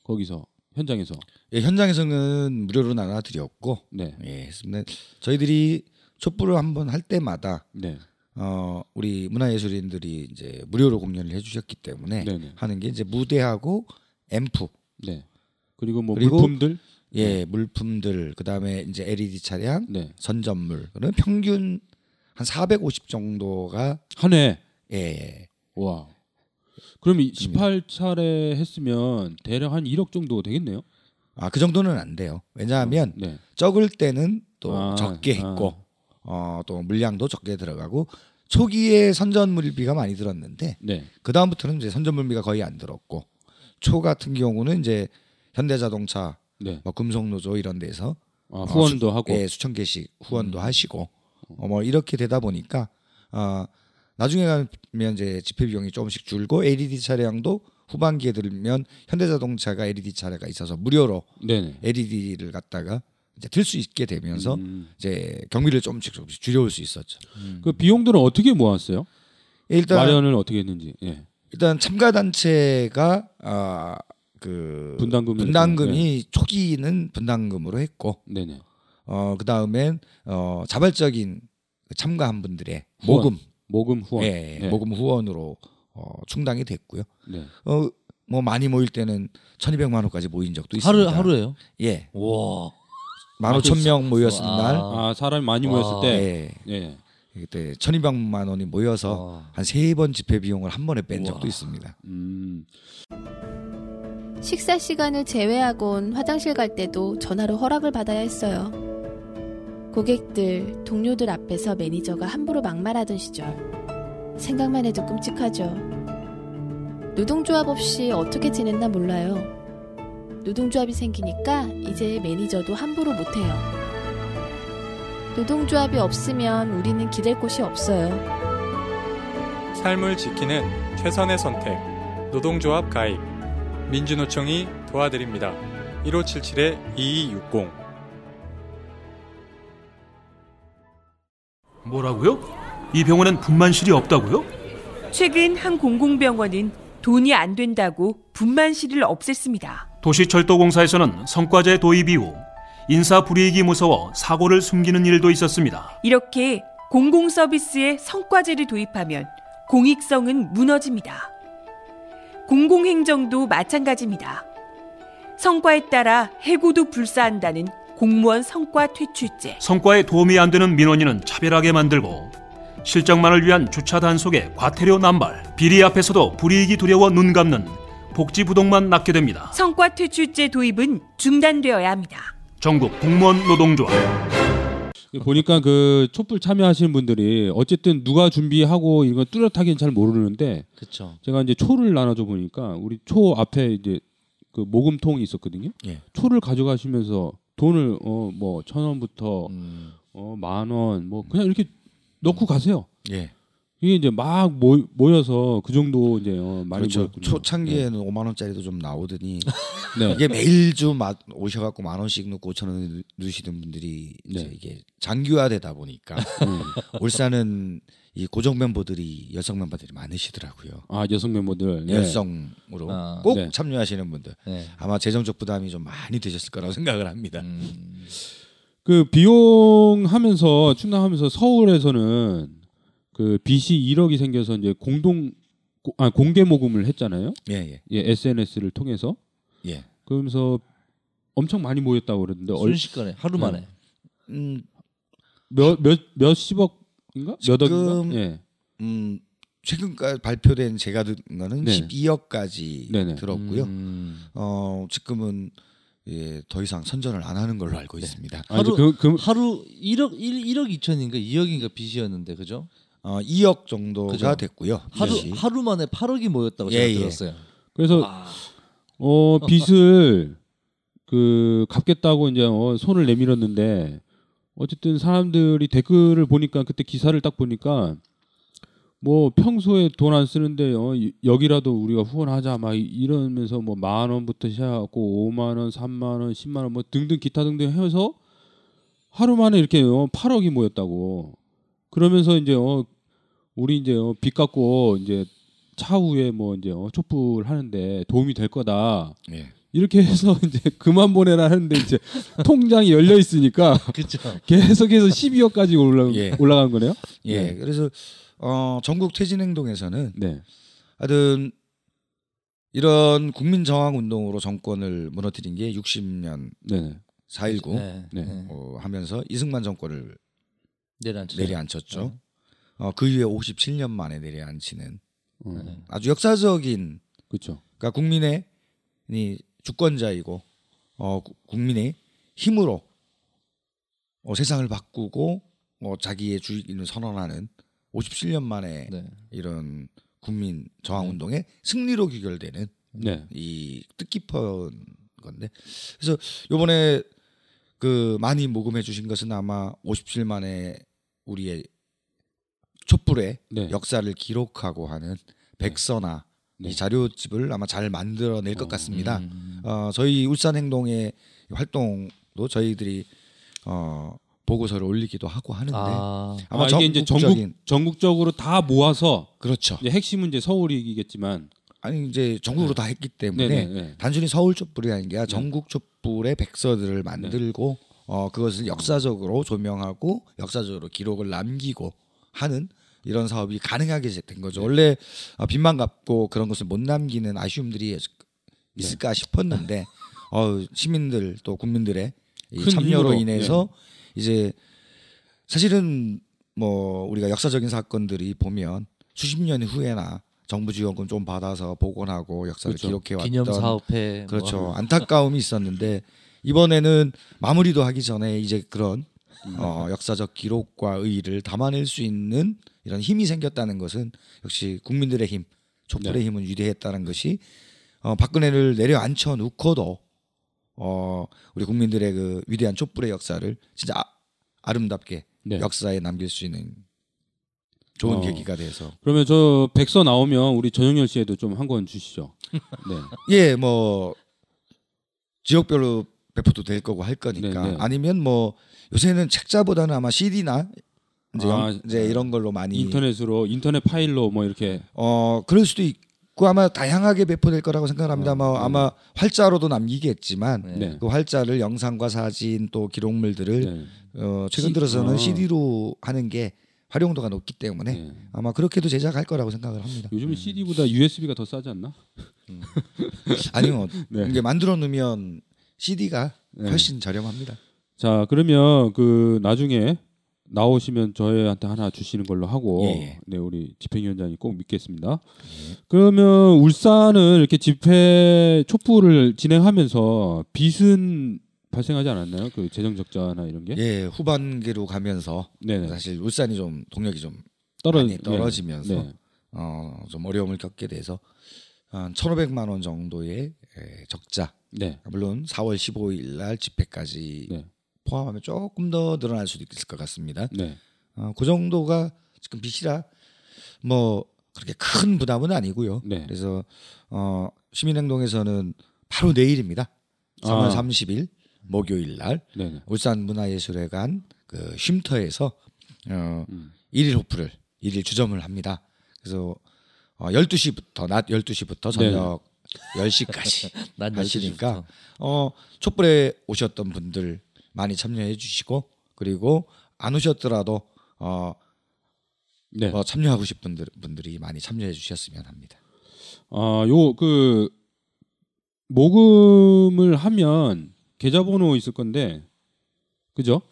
거기서 현장에서. 예, 현장에서는 무료로 나눠드렸고 네, 예, 했습니다. 저희들이 촛불을 한번 할 때마다 네, 어, 우리 문화예술인들이 이제 무료로 공연을 해주셨기 때문에 네, 네, 하는 게 이제 무대하고 앰프, 네. 그리고 뭐 그리고 물품들. 예, 물품들, 그 다음에 이제 LED 차량, 네. 선전물, 그러면 평균 한 450 정도가 한 해. 예, 와. 그럼 18차례 했으면 대략 한 1억 정도 되겠네요. 아 그 정도는 안 돼요. 왜냐하면 네. 적을 때는 또 아, 적게 아. 했고, 어, 또 물량도 적게 들어가고 초기에 선전 물비가 많이 들었는데 네. 그 다음부터는 이제 선전 물비가 거의 안 들었고 초 같은 경우는 이제 현대자동차, 네. 뭐 금속노조 이런 데서 아, 후원도 하고. 예, 수천 개씩 후원도 음. 하시고 어, 뭐 이렇게 되다 보니까 어, 나중에 가면 이제 집회 비용이 조금씩 줄고 LED 차량도 후반기에 들면 현대자동차가 LED 차량가 있어서 무료로 네네. LED를 갖다가 이제 들 수 있게 되면서 음. 이제 경비를 조금씩 조금씩 줄여올 수 있었죠. 그 비용들은 어떻게 모았어요? 일단 마련을 어떻게 했는지. 예. 일단 참가 단체가 아, 그 분담금을 분담금이 초기는 분담금으로 했고 네네. 어 그 다음엔 어 자발적인 그 참가한 분들의 후원. 모금 모금 후원. 예, 네. 모금 후원으로 어 충당이 됐고요. 네. 어 뭐 많이 모일 때는 1,200만 원까지 모인 적도 있습니다. 하루 하루예요. 예. 와. 15,000명 모였을 아. 날 아 사람이 많이 와. 모였을 때. 예. 예. 그때 1,200만 원이 모여서 아. 한세 번 집회 비용을 한 번에 뺀 적도. 있습니다. 음. 식사 시간을 제외하곤 화장실 갈 때도 전화로 허락을 받아야 했어요. 고객들, 동료들 앞에서 매니저가 함부로 막말하던 시절. 생각만 해도 끔찍하죠. 노동조합 없이 어떻게 지냈나 몰라요. 노동조합이 생기니까 이제 매니저도 함부로 못해요. 노동조합이 없으면 우리는 기댈 곳이 없어요. 삶을 지키는 최선의 선택. 노동조합 가입. 민주노총이 도와드립니다. 1577-2260. 뭐라고요? 이 병원엔 분만실이 없다고요? 최근 한 공공병원은 돈이 안 된다고 분만실을 없앴습니다. 도시철도공사에서는 성과제 도입 이후 인사 불이익이 무서워 사고를 숨기는 일도 있었습니다. 이렇게 공공서비스에 성과제를 도입하면 공익성은 무너집니다. 공공행정도 마찬가지입니다. 성과에 따라 해고도 불사한다는 공무원 성과 퇴출제. 성과에 도움이 안 되는 민원인은 차별하게 만들고 실적만을 위한 주차 단속에 과태료 남발, 비리 앞에서도 불이익이 두려워 눈 감는 복지 부동만 낳게 됩니다. 성과 퇴출제 도입은 중단되어야 합니다. 전국 공무원 노동조합 보니까 그 촛불 참여하시는 분들이 어쨌든 누가 준비하고 이거 뚜렷하게는 잘 모르는데 그렇죠. 제가 이제 초를 나눠줘 보니까 우리 초 앞에 이제 그 모금통이 있었거든요. 예. 초를 가져가시면서 돈을 어 뭐 천 원부터 음, 어만 원 뭐 그냥 이렇게 넣고 가세요. 예. 이게 이제 막 모, 모여서 그 정도 이제 어, 많이 그렇죠. 모였군요. 초창기에는 5만 원짜리도 좀 나오더니 네. 이게 매일주 마- 오셔갖고 만 원씩 넣고 5천 원 넣으시던 분들이 이제 네. 이게 장기화되다 보니까 음. 울산은 이 고정 멤버들이 여성 멤버들이 많으시더라고요. 아 여성 멤버들 네. 열성으로 아, 꼭 네. 참여하시는 분들 네. 아마 재정적 부담이 좀 많이 되셨을 거라고 생각을 합니다. 음. 그 비용 하면서 충당하면서 서울에서는 그 빚이 1억이 생겨서 이제 공동 고- 아 공개 모금을 했잖아요. 예, 예. 예, SNS를 통해서. 예. 그러면서 엄청 많이 모였다고 그러는데 얼, 순식간에 하루 네. 만에. 음, 몇몇 몇십억 인가? 몇 억인가? 예. 음, 최근까지 발표된 제가 든 거는 네네. 12억까지 네네. 들었고요. 음. 어, 지금은 예, 더 이상 선전을 안 하는 걸로 알고 있습니다. 아, 이제 하루- 그, 그 하루 1억 1, 1억 2천인가 2억인가 빚이었는데 그죠? 어, 2억 정도가 그죠? 됐고요. 하루 빚이. 하루 만에 8억이 모였다고 예, 제가 예. 들었어요. 그래서 아, 어 빚을 그 갚겠다고 이제 어, 손을 내밀었는데 어쨌든 사람들이 댓글을 보니까 그때 기사를 딱 보니까 뭐 평소에 돈 안 쓰는데 어, 이- 여기라도 우리가 후원하자 막 이- 이러면서 뭐 만 원부터 시작하고 5만 원, 3만 원, 10만 원 뭐 등등 기타 등등 해서 하루 만에 이렇게 어, 8억이 모였다고 그러면서 이제 어 우리 이제 어, 빚 갚고 이제 차후에 뭐 이제 어, 촛불 하는데 도움이 될 거다. 예. 이렇게 해서 이제 그만 보내라 하는데 이제 통장이 열려 있으니까 그렇죠. 계속해서 12억까지 올라 예. 올라간 거네요. 예. 네. 그래서 어, 전국 퇴진 행동에서는 네. 하여튼 이런 국민 저항 운동으로 정권을 무너뜨린 게 60년 네. 4.19 네. 어, 하면서 이승만 정권을 내려앉죠. 내려앉혔죠. 네. 어, 그 이후에 57년 만에 내려앉히는 어, 네. 아주 역사적인 그렇죠. 그러니까 국민의 이 주권자이고 어, 구- 국민의 힘으로 어, 세상을 바꾸고 어, 자기의 주인을 선언하는 57년 만에 네. 이런 국민 저항 네. 운동의 승리로 귀결되는 네. 이 뜻깊은 건데 그래서 요번에 그 많이 모금해 주신 것은 아마 57 만에 우리의 촛불의 네. 역사를 기록하고 하는 백서나 네. 이 자료집을 아마 잘 만들어낼 것 어, 같습니다. 음. 어, 저희 울산 행동의 활동도 저희들이 어, 보고서를 올리기도 하고 하는데 아, 아마 아, 이게 이제 전국 전국적으로 다 모아서 그렇죠. 이제 핵심은 이제 서울이겠지만 아니 이제 전국으로 다 했기 때문에 네, 네, 네. 단순히 서울 촛불이 아니라 전국 촛불의 백서들을 만들고 어 그것을 역사적으로 조명하고 역사적으로 기록을 남기고 하는 이런 사업이 가능하게 된 네. 거죠. 원래 어, 빚만 갚고 그런 것을 못 남기는 아쉬움들이 네. 있을까 싶었는데 어 시민들 또 국민들의 참여로 힘으로, 네. 인해서 이제 사실은 뭐 우리가 역사적인 사건들이 보면 수십 년 후에나 정부 지원금 좀 받아서 복원하고 역사를 그렇죠. 기록해 왔던 기념 사업회 그렇죠. 뭐. 안타까움이 있었는데 이번에는 마무리도 하기 전에 이제 그런 어, 역사적 기록과 의의를 담아낼 수 있는 이런 힘이 생겼다는 것은 역시 국민들의 힘, 촛불의 네. 힘은 위대했다는 것이 어, 박근혜를 내려앉혀 놓고도 어, 우리 국민들의 그 위대한 촛불의 역사를 진짜 아, 아름답게 네. 역사에 남길 수 있는 좋은 어. 계기가 돼서 그러면 저 백서 나오면 우리 전영열 씨에도 좀 한 권 주시죠. 네. 예, 뭐 지역별로 배포도 될 거고 할 거니까 네, 네. 아니면 뭐 요새는 책자보다는 아마 CD나 이제, 영- 아, 이제 이런 걸로 많이 인터넷으로 인터넷 파일로 뭐 이렇게 어 그럴 수도 있고 아마 다양하게 배포될 거라고 생각합니다. 어, 뭐 네. 아마 활자로도 남기겠지만 네. 네. 그 활자를 영상과 사진 또 기록물들을 네. 어, 최근 시- 들어서는 아. CD로 하는 게 활용도가 높기 때문에 네. 아마 그렇게도 제작할 거라고 생각을 합니다. 요즘은 CD보다 USB가 더 싸지 않나? 아니면 네. 이게 만들어 놓으면 CD가 네. 훨씬 저렴합니다. 자 그러면 그 나중에 나오시면 저희한테 하나 주시는 걸로 하고 예, 예. 네 우리 집행위원장이 꼭 믿겠습니다. 그러면 울산은 이렇게 집회 촛불을 진행하면서 빚은 발생하지 않았나요? 그 재정 적자나 이런 게? 예, 후반기로 가면서 네네. 사실 울산이 좀 동력이 좀 떨어 많이 떨어지면서 네. 어, 좀 어려움을 겪게 돼서 한 1,500만 원 정도의 예, 적자. 네. 물론 4월 15일 날 집회까지 네. 포함하면 조금 더 늘어날 수도 있을 것 같습니다. 네. 어, 그 정도가 지금 빚이라 뭐 그렇게 큰 부담은 아니고요. 네. 그래서 어, 시민행동에서는 바로 내일입니다. 3월 아. 30일 목요일 날 네. 네. 울산 문화예술회관 그 쉼터에서 어, 음. 일일 호프를 일일 주점을 합니다. 그래서 어, 12시부터 낮 12시부터 저녁 10시까지 난 하시니까 어, 촛불에 오셨던 분들 많이 참여해 주시고 그리고 안 오셨더라도 어, 네. 어, 참여하고 싶은 분들, 분들이 많이 참여해 주셨으면 합니다. 아, 요그 모금을 하면 계좌번호 있을 건데, 그죠?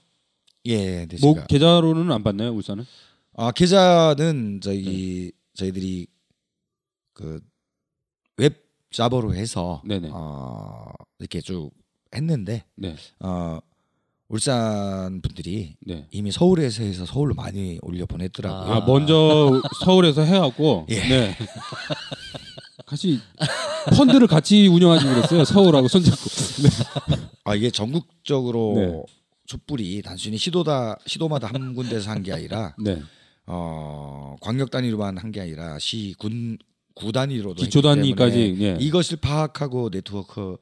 예, 네, 모 계좌로는 안 받나요, 울산은? 아 계좌는 저희 네. 저희들이 그 웹 자보로 해서. 어, 이렇게 쭉 했는데 네, 어, 울산 분들이 네. 이미 서울에서 해서 서울로 많이 올려 보냈더라고요. 아, 먼저 서울에서 해갖고, 예. 네. 같이 펀드를 같이 운영하지 그랬어요. 서울하고 손잡고. 네. 아 이게 전국적으로 네. 촛불이 단순히 시도다 시도마다 한 군데서 한 게 아니라 네. 어, 광역 단위로만 한 게 아니라 시군 구 단위로도 기초 단위까지. 예. 이것을 파악하고 네트워크 음.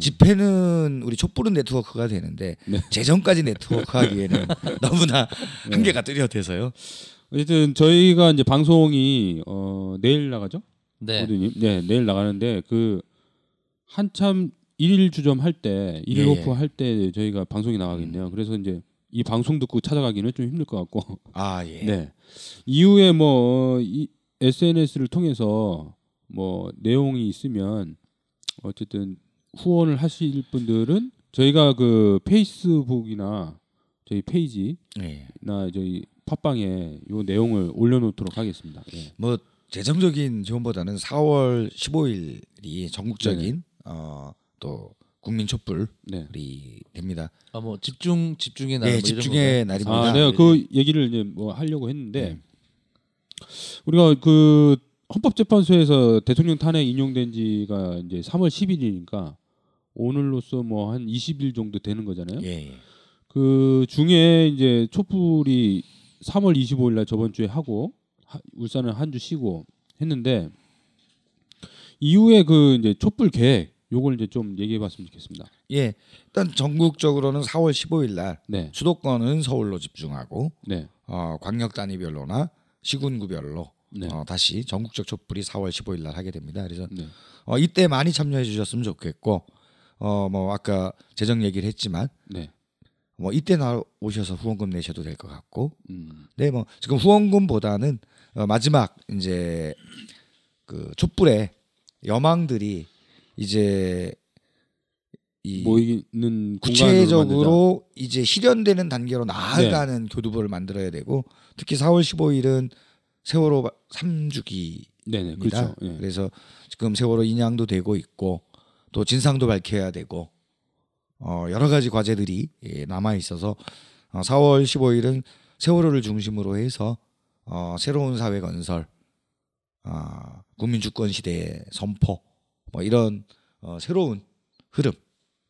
집회는 우리 촛불은 네트워크가 되는데 네. 재정까지 네트워크하기에는 너무나 네. 한계가 뚜렷해서요. 어쨌든 저희가 이제 방송이 어, 내일 나가죠? 네. 모두님. 네, 내일 나가는데 그 한참 일일 주점 할 때, 일일 예, 오프 예. 할때 저희가 방송이 나가겠네요. 그래서 이제 이 방송 듣고 찾아가기는 좀 힘들 것 같고. 아 예. 네. 이후에 뭐 이 SNS를 통해서 뭐 내용이 있으면 어쨌든 후원을 하실 분들은 저희가 그 페이스북이나 저희 페이지나 예. 저희 팟빵에 요 내용을 올려놓도록 하겠습니다. 예. 뭐 재정적인 지원보다는 4월 15일이 전국적인 네네. 어, 또 국민 촛불이 네. 됩니다. 아, 뭐 집중 집중의 날 예, 뭐 집중의? 날입니다. 아, 내가 그 얘기를 이제 뭐 하려고 했는데 네. 우리가 그 헌법재판소에서 대통령 탄핵 인용된 지가 이제 3월 10일이니까 오늘로써 뭐 한 20일 정도 되는 거잖아요. 예, 예. 그 중에 이제 촛불이 3월 25일 날 저번 주에 하고 하- 울산은 한 주 쉬고 했는데 이후에 그 이제 촛불 계획 요걸 이제 좀 얘기해 봤으면 좋겠습니다. 예. 일단 전국적으로는 4월 15일 날 네. 수도권은 서울로 집중하고 네. 어, 광역 단위별로나 시군구별로 네. 어, 다시 전국적 촛불이 4월 15일 날 하게 됩니다. 그래서 네. 어, 이때 많이 참여해 주셨으면 좋겠고 어, 뭐 아까 재정 얘기를 했지만 네. 뭐 이때 나 오셔서 후원금 내셔도 될 것 같고 음. 네, 뭐 지금 후원금보다는 어, 마지막 이제 그 촛불의 여망들이 이제 이 모이는. 구체적으로 이제 실현되는 단계로 나아가는 교두보를 만들어야 되고 특히 4월 15일은 세월호 3주기입니다. 네네 그렇죠. 예. 그래서 지금 세월호 인양도 되고 있고 또 진상도 밝혀야 되고 어, 여러 가지 과제들이 예, 남아 있어서 어, 4월 15일은 세월호를 중심으로 해서 어, 새로운 사회 건설, 아, 국민 주권 시대의 선포, 뭐 이런 어, 새로운 흐름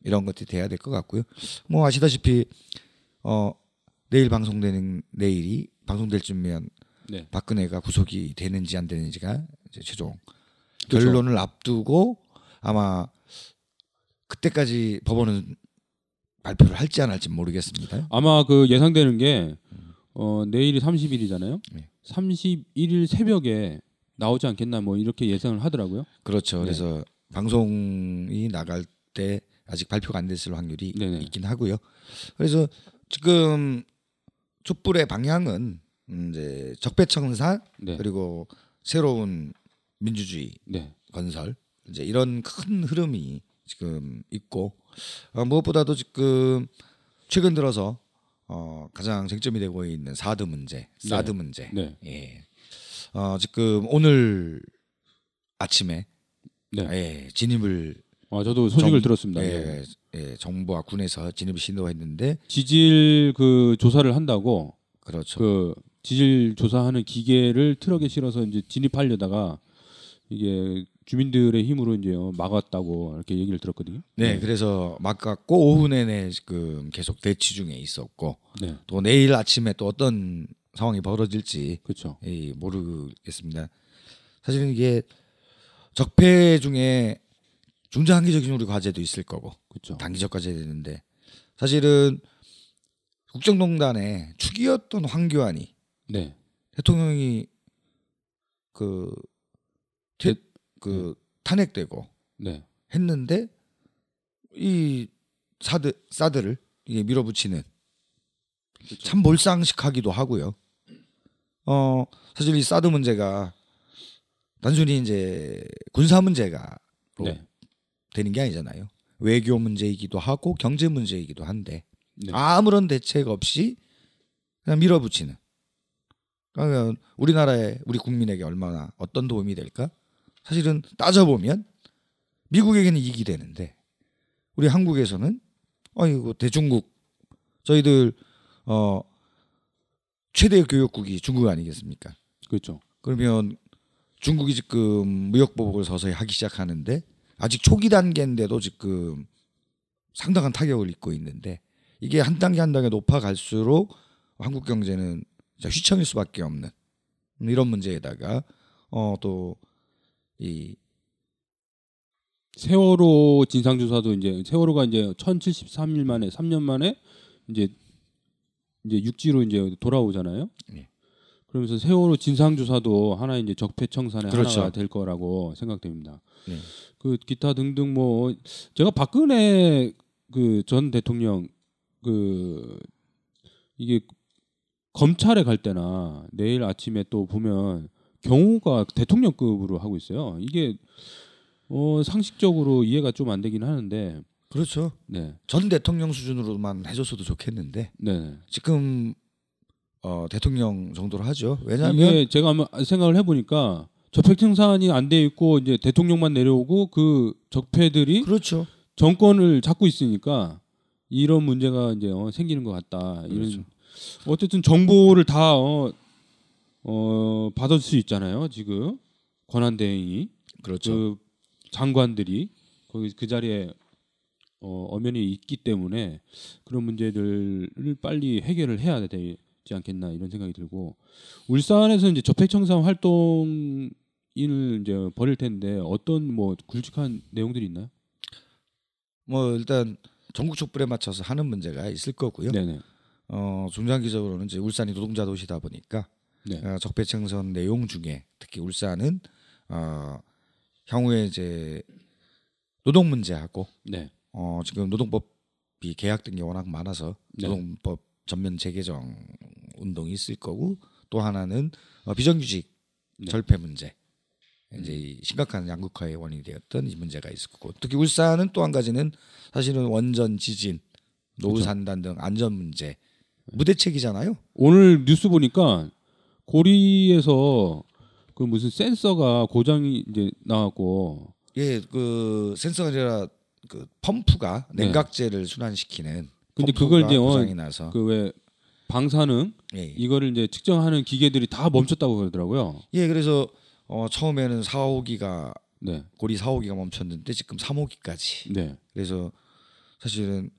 이런 것들이 돼야 될 것 같고요. 뭐 아시다시피 어, 내일 방송되는 내일이 방송될 쯤이면 네. 박근혜가 구속이 되는지 안 되는지가 이제 최종 그렇죠. 결론을 앞두고 아마 그때까지 법원은 발표를 할지 안 할지 모르겠습니다. 아마 그 예상되는 게 어, 내일이 30일이잖아요. 네. 31일 새벽에 나오지 않겠나 뭐 이렇게 예상을 하더라고요. 그렇죠. 네. 그래서 방송이 나갈 때 아직 발표가 안 됐을 확률이 네네. 있긴 하고요. 그래서 지금 촛불의 방향은 음, 이제 적폐청산 네. 그리고 새로운 민주주의 네. 건설 이제 이런 큰 흐름이 지금 있고 어, 무엇보다도 지금 최근 들어서 어, 가장 쟁점이 되고 있는 사드 문제, 사드 문제. 네. 예. 어, 지금 오늘 아침에 네. 예, 진입을 아, 저도 소식을 정- 들었습니다. 예. 예, 예, 정부와 군에서 진입을 시도했는데 지질 그 조사를 한다고 그렇죠. 그 지질 조사하는 기계를 트럭에 실어서 이제 진입하려다가 이게 주민들의 힘으로 이제 어, 막았다고 이렇게 얘기를 들었거든요. 네, 그래서 막았고 오후 내내 지금 계속 대치 중에 있었고 네. 또 내일 아침에 또 어떤 상황이 벌어질지 그렇죠. 예, 모르겠습니다. 사실은 이게 적폐 중에 중장기적인 우리 과제도 있을 거고 그렇죠. 단기적 과제도 있는데 사실은 국정농단의 축이었던 황교안이 네. 대통령이 그, 퇴, 그 탄핵되고 네. 했는데 이 사드 사드를 이게 밀어붙이는 그렇죠. 참 몰상식하기도 하고요. 어 사실 이 사드 문제가 단순히 이제 군사 문제가 네. 되는 게 아니잖아요. 외교 문제이기도 하고 경제 문제이기도 한데 네. 아무런 대책 없이 그냥 밀어붙이는. 그러면 우리나라에 우리 국민에게 얼마나 어떤 도움이 될까? 사실은 따져보면 미국에게는 이익이 되는데 우리 한국에서는 아이고 대중국 저희들 어 최대 교역국이 중국 아니겠습니까? 그렇죠. 그러면 중국이 지금 무역 보복을 서서히 하기 시작하는데 아직 초기 단계인데도 지금 상당한 타격을 입고 있는데 이게 한 단계 한 단계 높아갈수록 한국 경제는 휘청일 수밖에 없는 이런 문제에다가 어또 이 세월호 진상조사도 이제 세월호가 이제 1,073일 만에 3년 만에 이제 이제 육지로 이제 돌아오잖아요. 네. 그러면서 세월호 진상조사도 하나 이제 적폐청산의 그렇죠. 하나가 될 거라고 생각됩니다. 네. 그 기타 등등 뭐 제가 박근혜 그 전 대통령 그 이게 검찰에 갈 때나 내일 아침에 또 보면 경호가 대통령급으로 하고 있어요. 이게 어 상식적으로 이해가 좀 안 되긴 하는데 그렇죠. 네. 전 대통령 수준으로만 해줬어도 좋겠는데 네. 지금 어 대통령 정도로 하죠. 왜냐하면 제가 한번 생각을 해보니까 적폐청산이 안 돼 있고 이제 대통령만 내려오고 그 적폐들이 그렇죠. 정권을 잡고 있으니까 이런 문제가 이제 어, 생기는 것 같다. 이런 그렇죠. 어쨌든 정보를 다 어, 어, 받을 수 있잖아요. 지금 권한 대행이 그렇죠. 그 장관들이 거기 그 자리에 어, 엄연히 있기 때문에 그런 문제들을 빨리 해결을 해야 되지 않겠나 이런 생각이 들고 울산에서 이제 적폐청산 활동을 이제 벌일 텐데 어떤 뭐 굵직한 내용들이 있나요? 뭐 일단 전국 촛불에 맞춰서 하는 문제가 있을 거고요. 네네. 어 중장기적으로는 이제 울산이 노동자 도시다 보니까 네. 어, 적폐청산 내용 중에 특히 울산은 어 향후에 이제 노동 문제하고 네. 어 지금 노동법이 개혁된 게 워낙 많아서 네. 노동법 전면 재개정 운동이 있을 거고 또 하나는 어, 비정규직 네. 절폐 문제 이제 이 심각한 양극화의 원인이 되었던 이 문제가 있을 거고 특히 울산은 또 한 가지는 사실은 원전 지진 노후 그렇죠. 산단 등 안전 문제 무대책이잖아요. 오늘 뉴스 보니까 고리에서 그 무슨 센서가 고장이 이제 나왔고 예, 그 센서가 아니라 그 펌프가 냉각제를 순환시키는 네. 근데 그걸 이제 어, 고장이 나서 그왜 방사능 예, 예. 이거를 이제 측정하는 기계들이 다 멈췄다고 그러더라고요. 예, 그래서 어, 처음에는 4호기가 네. 고리 4호기가 멈췄는데 지금 3호기까지. 네. 그래서 사실은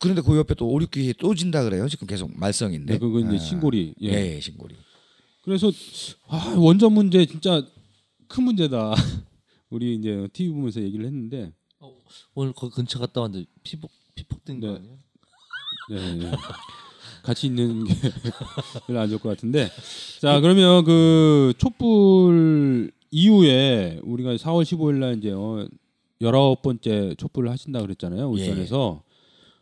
그런데 그 옆에 또 5, 6기 또 진다 그래요. 지금 계속 말썽인데. 네, 그거 이제 아, 신고리. 예. 예, 예, 신고리. 그래서 아, 원전 문제 진짜 큰 문제다. 우리 이제 TV 보면서 얘기를 했는데 오늘 거기 근처 갔다 왔는데 피폭 피폭된 거 네. 아니야? 네, 네. 같이 있는 게 별로 안 좋을 것 같은데 자 그러면 그 촛불 이후에 우리가 4월 15일 날 이제 어, 19번째 촛불을 하신다 그랬잖아요 울산에서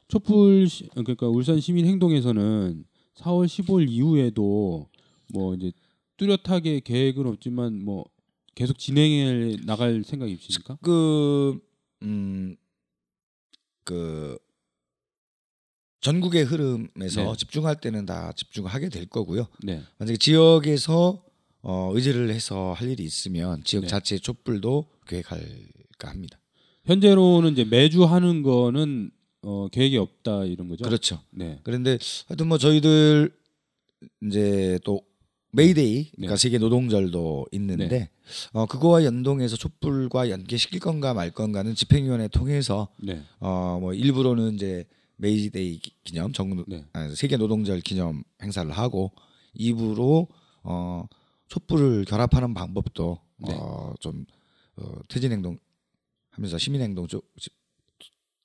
촛불 시, 그러니까 울산 시민 행동에서는 4월 15일 이후에도 뭐 이제 뚜렷하게 계획은 없지만 뭐 계속 진행해 나갈 생각이 있으십니까? 그 음, 그 전국의 흐름에서 네. 집중할 때는 다 집중하게 될 거고요. 네. 만약에 지역에서 어, 의지를 해서 할 일이 있으면 지역 네. 자체의 촛불도 계획할까 합니다. 현재로는 이제 매주 하는 거는 어, 계획이 없다 이런 거죠. 그렇죠. 네. 그런데 하여튼 뭐 저희들 이제 또 메이데이 그러니까 네. 세계 노동절도 있는데 네. 어 그거와 연동해서 촛불과 연계시킬 건가 말 건가는 집행위원회 통해서 네. 어뭐 일부러는 이제 메이데이 기- 기념 정 네. 아, 세계 노동절 기념 행사를 하고 일부로 어 촛불을 결합하는 방법도 네. 어좀 어, 퇴진 행동 하면서 시민 행동 쪽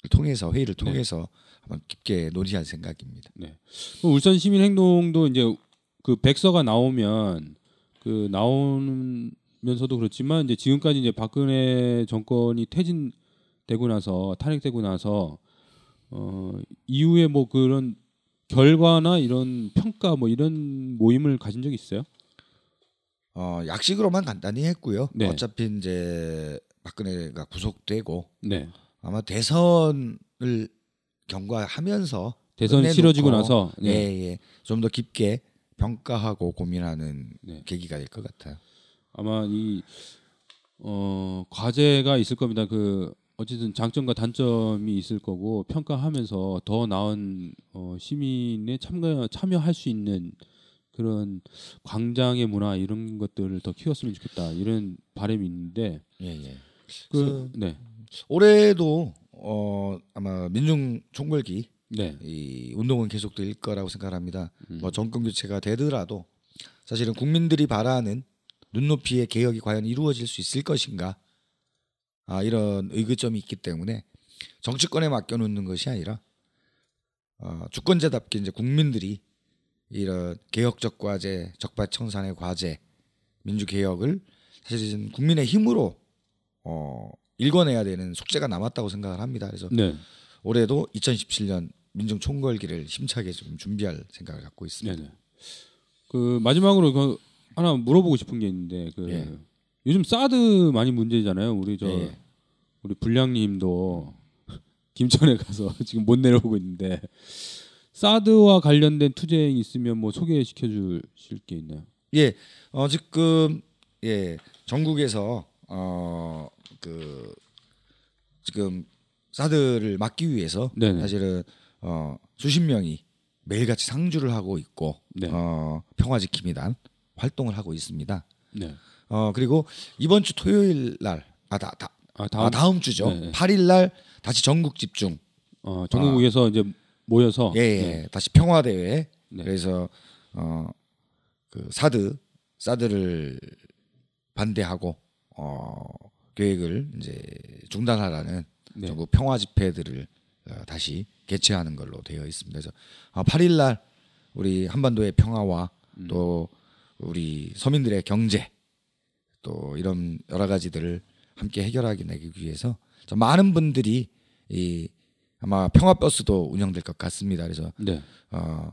통해서 회의를 네. 통해서 한번 깊게 논의할 생각입니다. 네. 그 울산 시민 행동도 이제 그 백서가 나오면 그 나오면서도 그렇지만 이제 지금까지 이제 박근혜 정권이 퇴진되고 나서 탄핵되고 나서 어 이후에 뭐 그런 결과나 이런 평가 뭐 이런 모임을 가진 적이 있어요? 어, 약식으로만 간단히 했고요. 네. 어차피 이제 박근혜가 구속되고 네. 아마 대선을 경과하면서 대선 치러지고 나서 예, 네. 예. 좀 더 깊게 평가하고 고민하는 네. 계기가 될 것 같아요. 아마 이 어, 과제가 있을 겁니다. 그 어쨌든 장점과 단점이 있을 거고 평가하면서 더 나은 어, 시민의 참가 참여할 수 있는 그런 광장의 문화 이런 것들을 더 키웠으면 좋겠다 이런 바람이 있는데 예, 예. 그 네. 올해도 어, 아마 민중 총궐기 네. 이 운동은 계속될 거라고 생각합니다. 음. 뭐 정권 교체가 되더라도 사실은 국민들이 바라는 눈높이의 개혁이 과연 이루어질 수 있을 것인가 아, 이런 의구점이 있기 때문에 정치권에 맡겨놓는 것이 아니라 어, 주권자답게 이제 국민들이 이런 개혁적 과제, 적발청산의 과제, 민주 개혁을 사실은 국민의 힘으로 어, 일궈내야 되는 숙제가 남았다고 생각을 합니다. 그래서 네. 올해도 2017년 민중 총궐기를 힘차게 좀 준비할 생각을 갖고 있습니다. 네네. 그 마지막으로 그 하나 물어보고 싶은 게 있는데 그 예. 요즘 사드 많이 문제잖아요. 우리 저 예. 우리 불량님도 김천에 가서 지금 못 내려오고 있는데 사드와 관련된 투쟁이 있으면 뭐 소개시켜 주실 게 있나요? 예, 어 지금 예 전국에서 어 그 지금 사드를 막기 위해서 네네. 사실은 어 수십 명이 매일같이 상주를 하고 있고 네. 어 평화 지킴이단 활동을 하고 있습니다. 네. 어 그리고 이번 주 토요일 날아다 다, 아 다음, 다음 다음 주죠. 네, 네. 8일 날 다시 전국 집중 어, 전국에서 이제 모여서 예, 예. 네. 다시 평화 대회. 네. 그래서 어그 사드 사드를 반대하고 어 계획을 이제 중단하라는 네. 전국 평화 집회들을 어, 다시 개최하는 걸로 되어 있습니다. 그래서 어, 8일 날 우리 한반도의 평화와 음. 또 우리 서민들의 경제 또 이런 여러 가지들을 함께 해결하기 내기 위해서 좀 많은 분들이 이 아마 평화 버스도 운영될 것 같습니다. 그래서 네. 어,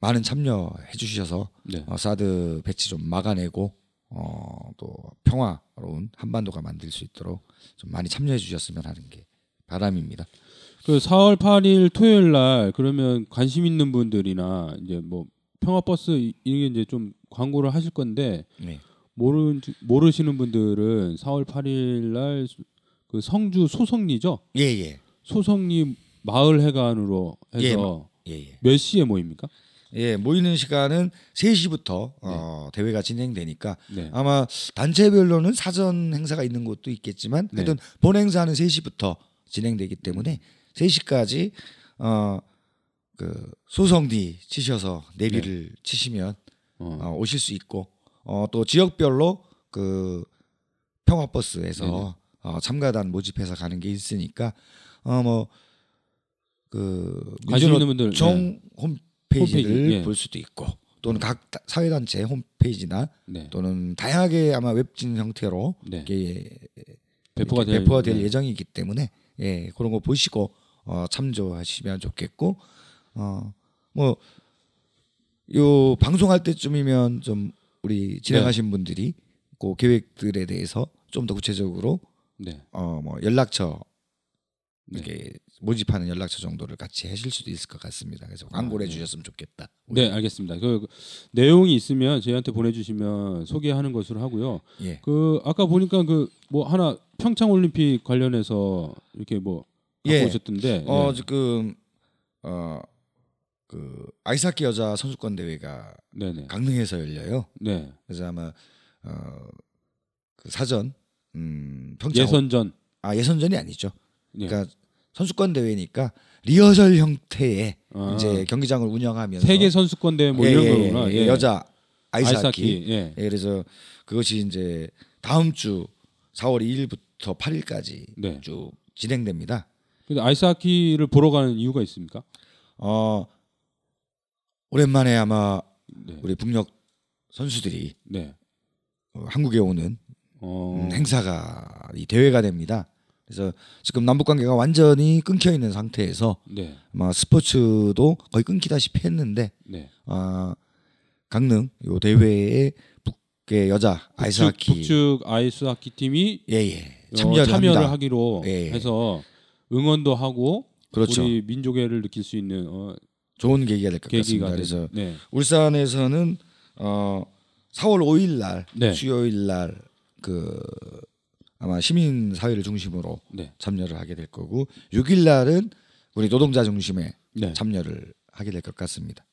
많은 참여해 주셔서 네. 어, 사드 배치 좀 막아내고 어, 또 평화로운 한반도가 만들 수 있도록 좀 많이 참여해 주셨으면 하는 게 바람입니다. 그 4월 8일 토요일 날 그러면 관심 있는 분들이나 이제 뭐 평화 버스 이- 이게 이제 좀 광고를 하실 건데 네. 모르 모르시는 분들은 4월 8일 날 그 성주 소성리죠? 예, 예. 소성리 마을 회관으로 해서 예, 예. 몇 시에 모입니까? 예, 모이는 시간은 3시부터 어, 대회가 진행되니까 네. 아마 단체별로는 사전 행사가 있는 곳도 있겠지만 네. 하여튼 본 행사는 3시부터 진행되기 때문에 3시까지 어, 그 소성리 치셔서 내비를 치시면 어. 어, 오실 수 있고 어, 또 지역별로 그 평화버스에서 어, 참가단 모집해서 가는 게 있으니까 어뭐 그 관심 있는 분들 총 홈페이지를 홈페이지, 예. 볼 수도 있고 또는 각 다- 사회 단체 홈페이지나 네. 또는 다양하게 아마 웹진 형태로 네. 이게 배포가 이렇게 될 배포가 될 네. 예정이기 때문에 예 그런 거 보시고 어, 참조하시면 좋겠고 어뭐 요 방송할 때쯤이면 좀 우리 진행하신 분들이 그 계획들에 대해서 좀 더 구체적으로 네. 어뭐 연락처 네. 이렇게 모집하는 연락처 정도를 같이 하실 수도 있을 것 같습니다. 그래서 광고를 아, 네. 해주셨으면 좋겠다. 네, 알겠습니다. 그, 그 내용이 있으면 저희한테 보내주시면 소개하는 것으로 하고요. 예. 그 아까 보니까 그 뭐 하나 평창 올림픽 관련해서 이렇게 뭐 갖고 예. 오셨던데. 어 네. 지금 어그 아이스하키 여자 선수권 대회가 네네. 강릉에서 열려요. 네. 그래서 아마 어그 사전 음 평창 예선전. 아 예선전이 아니죠. 예. 그러니까 선수권 대회니까 리허설 형태의 아. 이제 경기장을 운영하면서 세계 선수권 대회 뭐 예, 이런 예, 거구나. 예, 예. 여자 아이스하키. 예. 예, 그래서 그것이 이제 다음 주 4월 2일부터 8일까지 네. 쭉 진행됩니다. 근데 아이스하키를 보러 가는 이유가 있습니까? 어 오랜만에 아마 네. 우리 북녘 선수들이 네. 어, 한국에 오는 어. 음, 행사가 이 대회가 됩니다. 그래서 지금 남북 관계가 완전히 끊겨 있는 상태에서 네. 아마 스포츠도 거의 끊기다시피 했는데 네. 아 강릉 요 대회에 북계 여자 아이스하키 북측 아이스하키 팀이 예예 어, 참여를, 참여를. 하기로 예. 해서 응원도 하고 그렇죠. 우리 민족애를 느낄 수 있는 어, 좋은 계기가 될 것 같습니다. 된- 그래서 네. 울산에서는 어 4월 5일 날 네. 수요일 날그 아마 시민 사회를 중심으로 네. 참여를 하게 될 거고 6일 날은 우리 노동자 중심에 네. 참여를 하게 될 것 같습니다.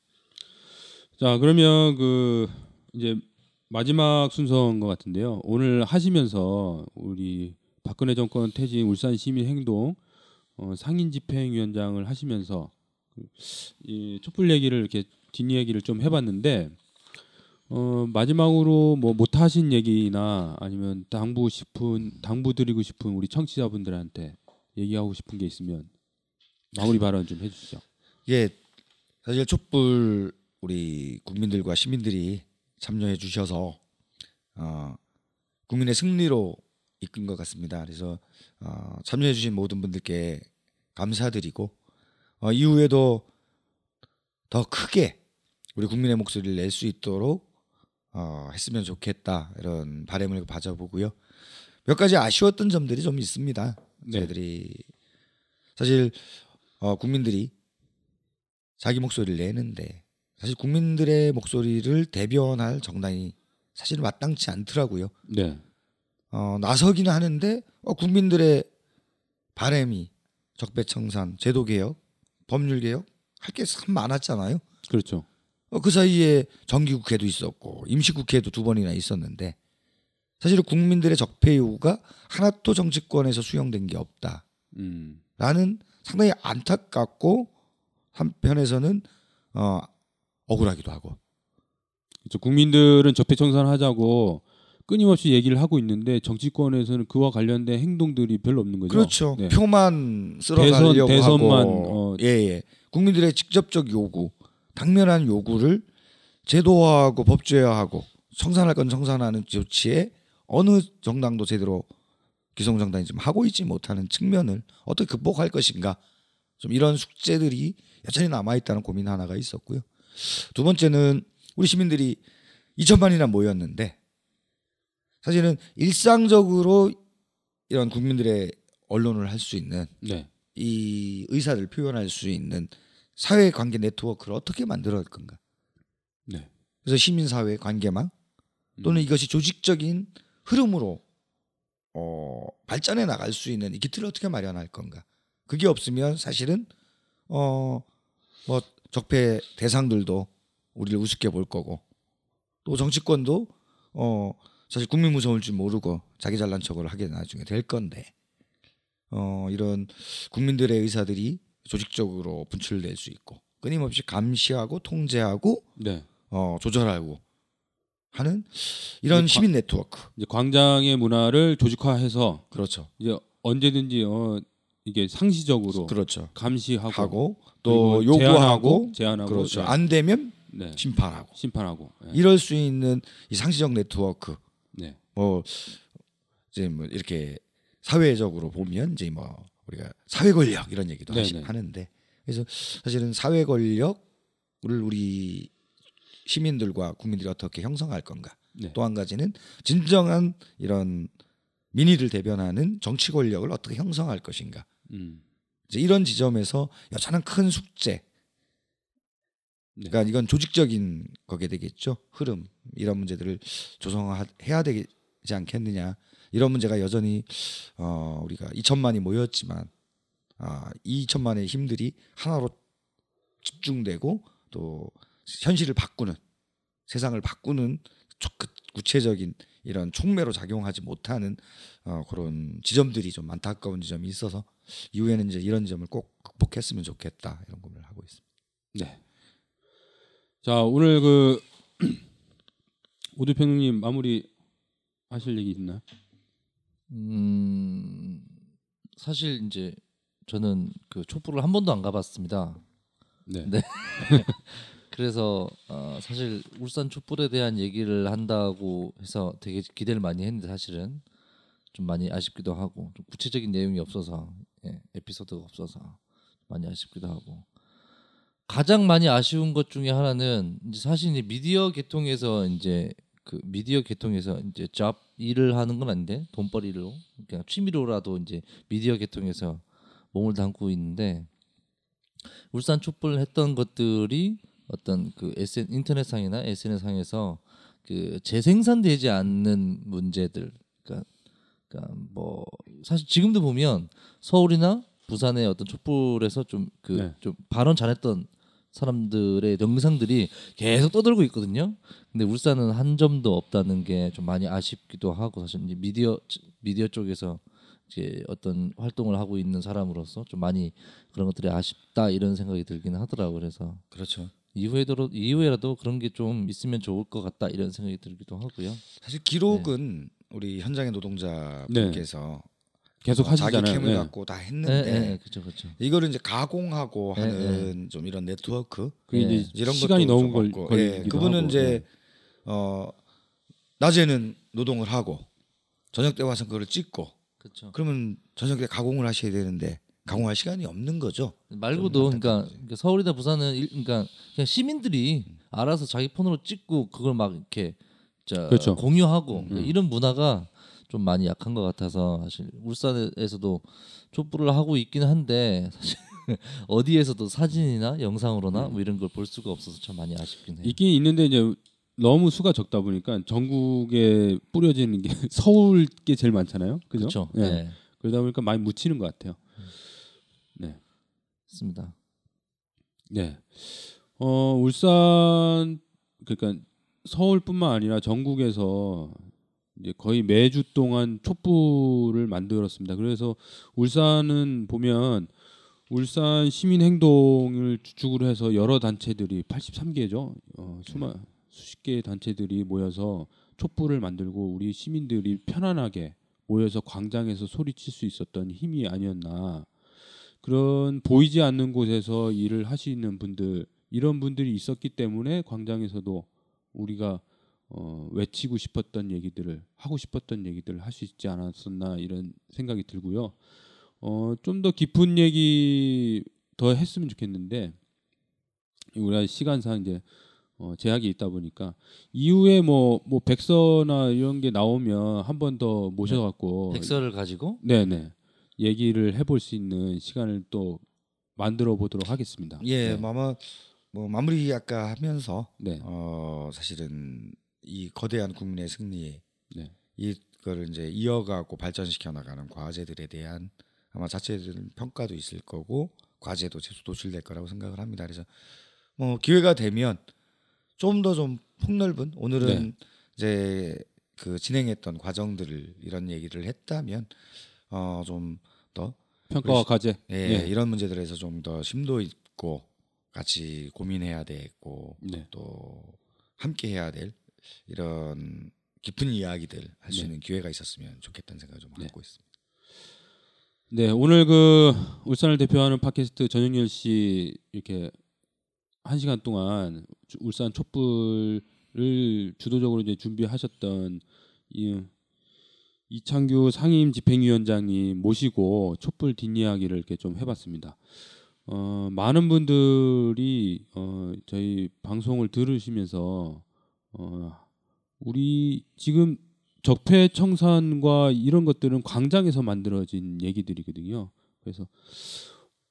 자 그러면 그 이제 마지막 순서인 것 같은데요. 오늘 하시면서 우리 박근혜 정권 퇴진 울산 시민 행동 어, 상인 집행위원장을 하시면서 그, 이 촛불 얘기를 이렇게 뒷 얘기를 좀 해봤는데 어, 마지막으로 뭐 못하신 얘기나 아니면 당부 싶은 당부 드리고 싶은 우리 청취자분들한테 얘기하고 싶은 게 있으면 마무리 발언 좀 해주시죠. 예, 사실 촛불 우리 국민들과 시민들이 참여해 주셔서 어, 국민의 승리로 이끈 것 같습니다. 그래서 어, 참여해 주신 모든 분들께 감사드리고 어, 이후에도 더 크게 우리 국민의 목소리를 낼 수 있도록 어, 했으면 좋겠다 이런 바람을 가져보고요. 몇 가지 아쉬웠던 점들이 좀 있습니다. 네. 저희들이 사실 어, 국민들이 자기 목소리를 내는데 사실 국민들의 목소리를 대변할 정당이 사실 마땅치 않더라고요. 네. 어, 나서기는 하는데 어, 국민들의 바램이 적폐청산, 제도개혁, 법률개혁 할 게 참 많았잖아요. 그렇죠. 어, 그 사이에 정기국회도 있었고 임시국회도 두 번이나 있었는데 사실 국민들의 적폐 요구가 하나도 정치권에서 수용된 게 없다. 음. 라는 상당히 안타깝고 한편에서는 어, 억울하기도 하고 그렇죠. 국민들은 적폐 청산하자고 끊임없이 얘기를 하고 있는데 정치권에서는 그와 관련된 행동들이 별로 없는 거죠. 그렇죠. 네. 표만 대선- 쓸어가려고 대선만, 하고 어. 예, 예. 국민들의 직접적 요구, 당면한 요구를 제도화하고 법제화하고 청산할 건 청산하는 조치에 어느 정당도 제대로 기성정당이 좀 하고 있지 못하는 측면을 어떻게 극복할 것인가 좀 이런 숙제들이 여전히 남아 있다는 고민 하나가 있었고요. 두 번째는 우리 시민들이 2천만이나 모였는데 사실은 일상적으로 이런 국민들의 언론을 할 수 있는 네. 이 의사를 표현할 수 있는 사회 관계 네트워크를 어떻게 만들어갈 건가? 네. 그래서 시민 사회 관계망 또는 음. 이것이 조직적인 흐름으로 어, 발전해 나갈 수 있는 이 기틀을 어떻게 마련할 건가? 그게 없으면 사실은 어, 뭐 적폐 대상들도 우리를 우습게 볼 거고 또 정치권도 어, 사실 국민 무서울 줄 모르고 자기 잘난 척을 하게 나중에 될 건데 어, 이런 국민들의 의사들이 조직적으로 분출될 수 있고 끊임없이 감시하고 통제하고 네. 어, 조절하고 하는 이런 시민 네트워크 이제 광장의 문화를 조직화해서 그렇죠 이제 언제든지 어 이게 상시적으로 그렇죠 감시하고 하고 또 요구하고 제한하고 그렇죠 네. 안 되면 네. 심판하고 심판하고 네. 이럴 수 있는 이 상시적 네트워크 네. 뭐 이제 뭐 이렇게 사회적으로 보면 이제 뭐 우리가 사회 권력 이런 얘기도 네네. 하는데 그래서 사실은 사회 권력을 우리 시민들과 국민들이 어떻게 형성할 건가 네. 또한 가지는 진정한 이런 민의를 대변하는 정치 권력을 어떻게 형성할 것인가 음. 이제 이런 지점에서 여전한 큰 숙제 네. 그러니까 이건 조직적인 거게 되겠죠 흐름 이런 문제들을 조성해야 되지 않겠느냐 이런 문제가 여전히 어 우리가 2천만이 모였지만 아, 이 2천만의 힘들이 하나로 집중되고 또 현실을 바꾸는 세상을 바꾸는 초- 그 구체적인 이런 촉매로 작용하지 못하는 어, 그런 지점들이 좀 안타까운 지점이 있어서 이후에는 이제 이런 점을 꼭 극복했으면 좋겠다 이런 고민을 하고 있습니다. 네. 자 오늘 그 오두평님 마무리 하실 얘기 있나요? 음 사실 이제 저는 그 촛불을 한 번도 안 가봤습니다. 네. 네. 그래서 어, 사실 울산 촛불에 대한 얘기를 한다고 해서 되게 기대를 많이 했는데 사실은 좀 많이 아쉽기도 하고 좀 구체적인 내용이 없어서 예, 에피소드가 없어서 많이 아쉽기도 하고 가장 많이 아쉬운 것 중에 하나는 이제 사실 이제 미디어 계통에서 이제 그 미디어 계통에서 이제 잡 일을 하는 건 아닌데 돈벌이로 그러니까 취미로라도 이제 미디어 계통에서 몸을 담고 있는데 울산 촛불 했던 것들이 어떤 그 SN 인터넷상이나 SNS상에서 그 재생산되지 않는 문제들 그러니까, 그러니까 뭐 사실 지금도 보면 서울이나 부산의 어떤 촛불에서 좀그좀 네. 발언 잘했던 사람들의 영상들이 계속 떠들고 있거든요. 근데 울산은 한 점도 없다는 게 좀 많이 아쉽기도 하고 사실 이제 미디어 미디어 쪽에서 이제 어떤 활동을 하고 있는 사람으로서 좀 많이 그런 것들이 아쉽다 이런 생각이 들기는 하더라고 요 그래서 그렇죠. 이후에도 이후에라도 그런 게 좀 있으면 좋을 것 같다 이런 생각이 들기도 하고요. 사실 기록은 우리 현장의 노동자분께서 계속 어, 하시잖아요. 자기 캠을 예. 갖고 다 네, 했는데 네, 그렇죠, 그렇죠. 이거를 이제 가공하고 네, 하는 좀 이런 네트워크 예. 이제 이런 시간이 너무 좀 걸, 걸리기도 예, 그분은 하고, 이제 예. 어 낮에는 노동을 하고 저녁 때 와서 그걸 찍고 그렇죠. 그러면 저녁 때 가공을 하셔야 되는데 가공할 시간이 없는 거죠. 말고도 좀 그러니까. 그러니까 서울이나 부산은 일, 그러니까 그냥 시민들이 알아서 자기 폰으로 찍고 그걸 막 이렇게 자, 그렇죠. 공유하고 음. 이런 문화가 좀 많이 약한 것 같아서 사실 울산에서도 촛불을 하고 있기는 한데 사실 어디에서도 사진이나 영상으로나 뭐 이런 걸 볼 수가 없어서 참 많이 아쉽긴 해요. 있긴 있는데 이제 너무 수가 적다 보니까 전국에 뿌려지는 게 서울 게 제일 많잖아요. 그죠? 예. 네. 그러다 보니까 많이 묻히는 것 같아요. 맞습니다. 네. 어, 울산 그러니까 서울뿐만 아니라 전국에서 이제 거의 매주 동안 촛불을 만들었습니다. 그래서 울산은 보면 울산 시민 행동을 주축으로 해서 여러 단체들이 83개죠. 어, 수마 수십 개의 단체들이 모여서 촛불을 만들고 우리 시민들이 편안하게 모여서 광장에서 소리칠 수 있었던 힘이 아니었나. 그런 보이지 않는 곳에서 일을 하시는 분들 이런 분들이 있었기 때문에 광장에서도 우리가 어, 외치고 싶었던 얘기들을 하고 싶었던 얘기들을 할 수 있지 않았었나 이런 생각이 들고요. 어, 좀 더 깊은 얘기 더 했으면 좋겠는데 우리가 시간상 이제 어, 제약이 있다 보니까 이후에 뭐뭐 백서나 이런 게 나오면 한 번 더 모셔갖고 백서를 가지고 네네 얘기를 해볼 수 있는 시간을 또 만들어 보도록 하겠습니다. 예, 네. 뭐 아마 뭐 마무리 아까 하면서 네. 어 사실은 이 거대한 국민의 승리에 네. 이거를 이제 이어가고 발전시켜 나가는 과제들에 대한 아마 자체적인 평가도 있을 거고 과제도 계속 도출될 거라고 생각을 합니다. 그래서 뭐 기회가 되면 좀더좀 폭넓은 오늘은 네. 이제 그 진행했던 과정들을 이런 얘기를 했다면 어 좀 더 평가와 과제. 예, 예. 이런 문제들에서 좀 더 심도 있고 같이 고민해야 되고 네. 또 함께 해야 될 이런 깊은 이야기들 할수 네. 있는 기회가 있었으면 좋겠다는 생각을 좀 네. 갖고 있습니다. 네, 오늘 그 울산을 대표하는 팟캐스트 전영열 씨 이렇게 한 시간 동안 주- 울산 촛불을 주도적으로 이제 준비하셨던 이 이창규 상임 집행위원장님 모시고 촛불 뒷이야기를 이렇게 좀 해봤습니다. 어, 많은 분들이 어, 저희 방송을 들으시면서 어, 우리 지금 적폐 청산과 이런 것들은 광장에서 만들어진 얘기들이거든요. 그래서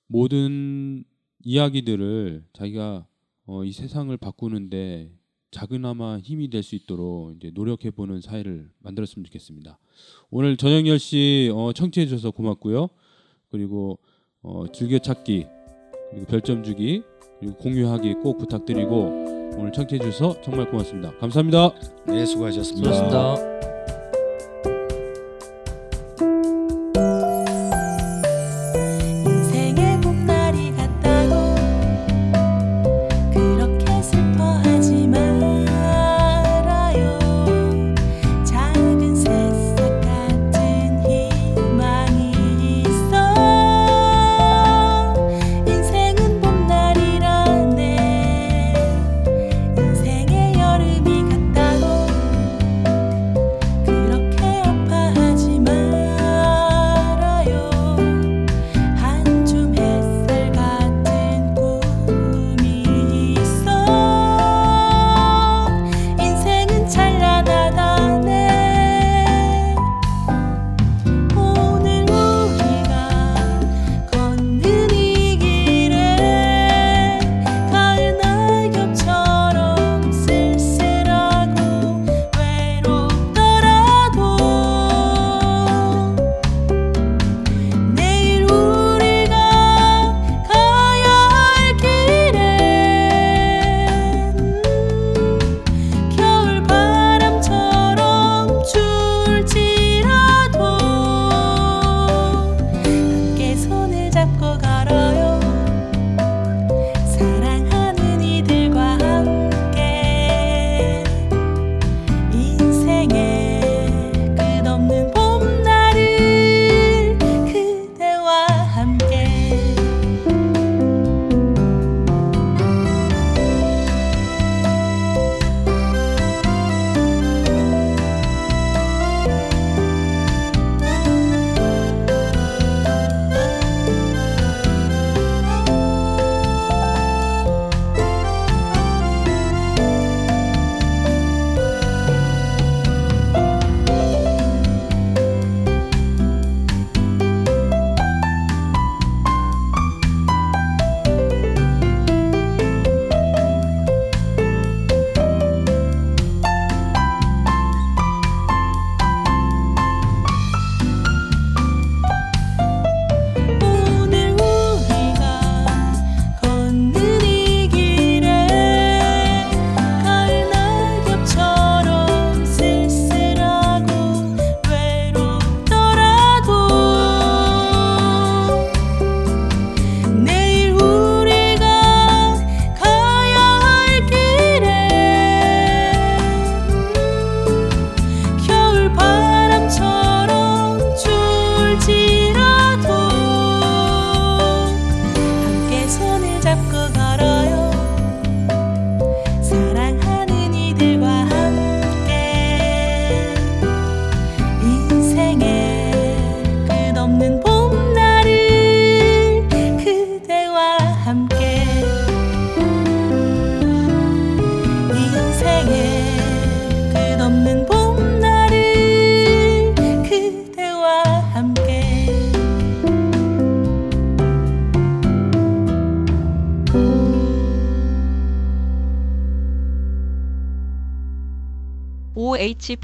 모든 이야기들을 자기가 어, 이 세상을 바꾸는데 작은아마 힘이 될 수 있도록 이제 노력해 보는 사회를 만들었으면 좋겠습니다. 오늘 전영열 씨 어, 청취해 주셔서 고맙고요. 그리고 어, 즐겨찾기 그리고 별점 주기 그리고 공유하기 꼭 부탁드리고 오늘 청취해 주셔서 정말 고맙습니다. 감사합니다. 네, 수고하셨습니다. 수고하셨습니다.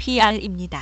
WHPR입니다.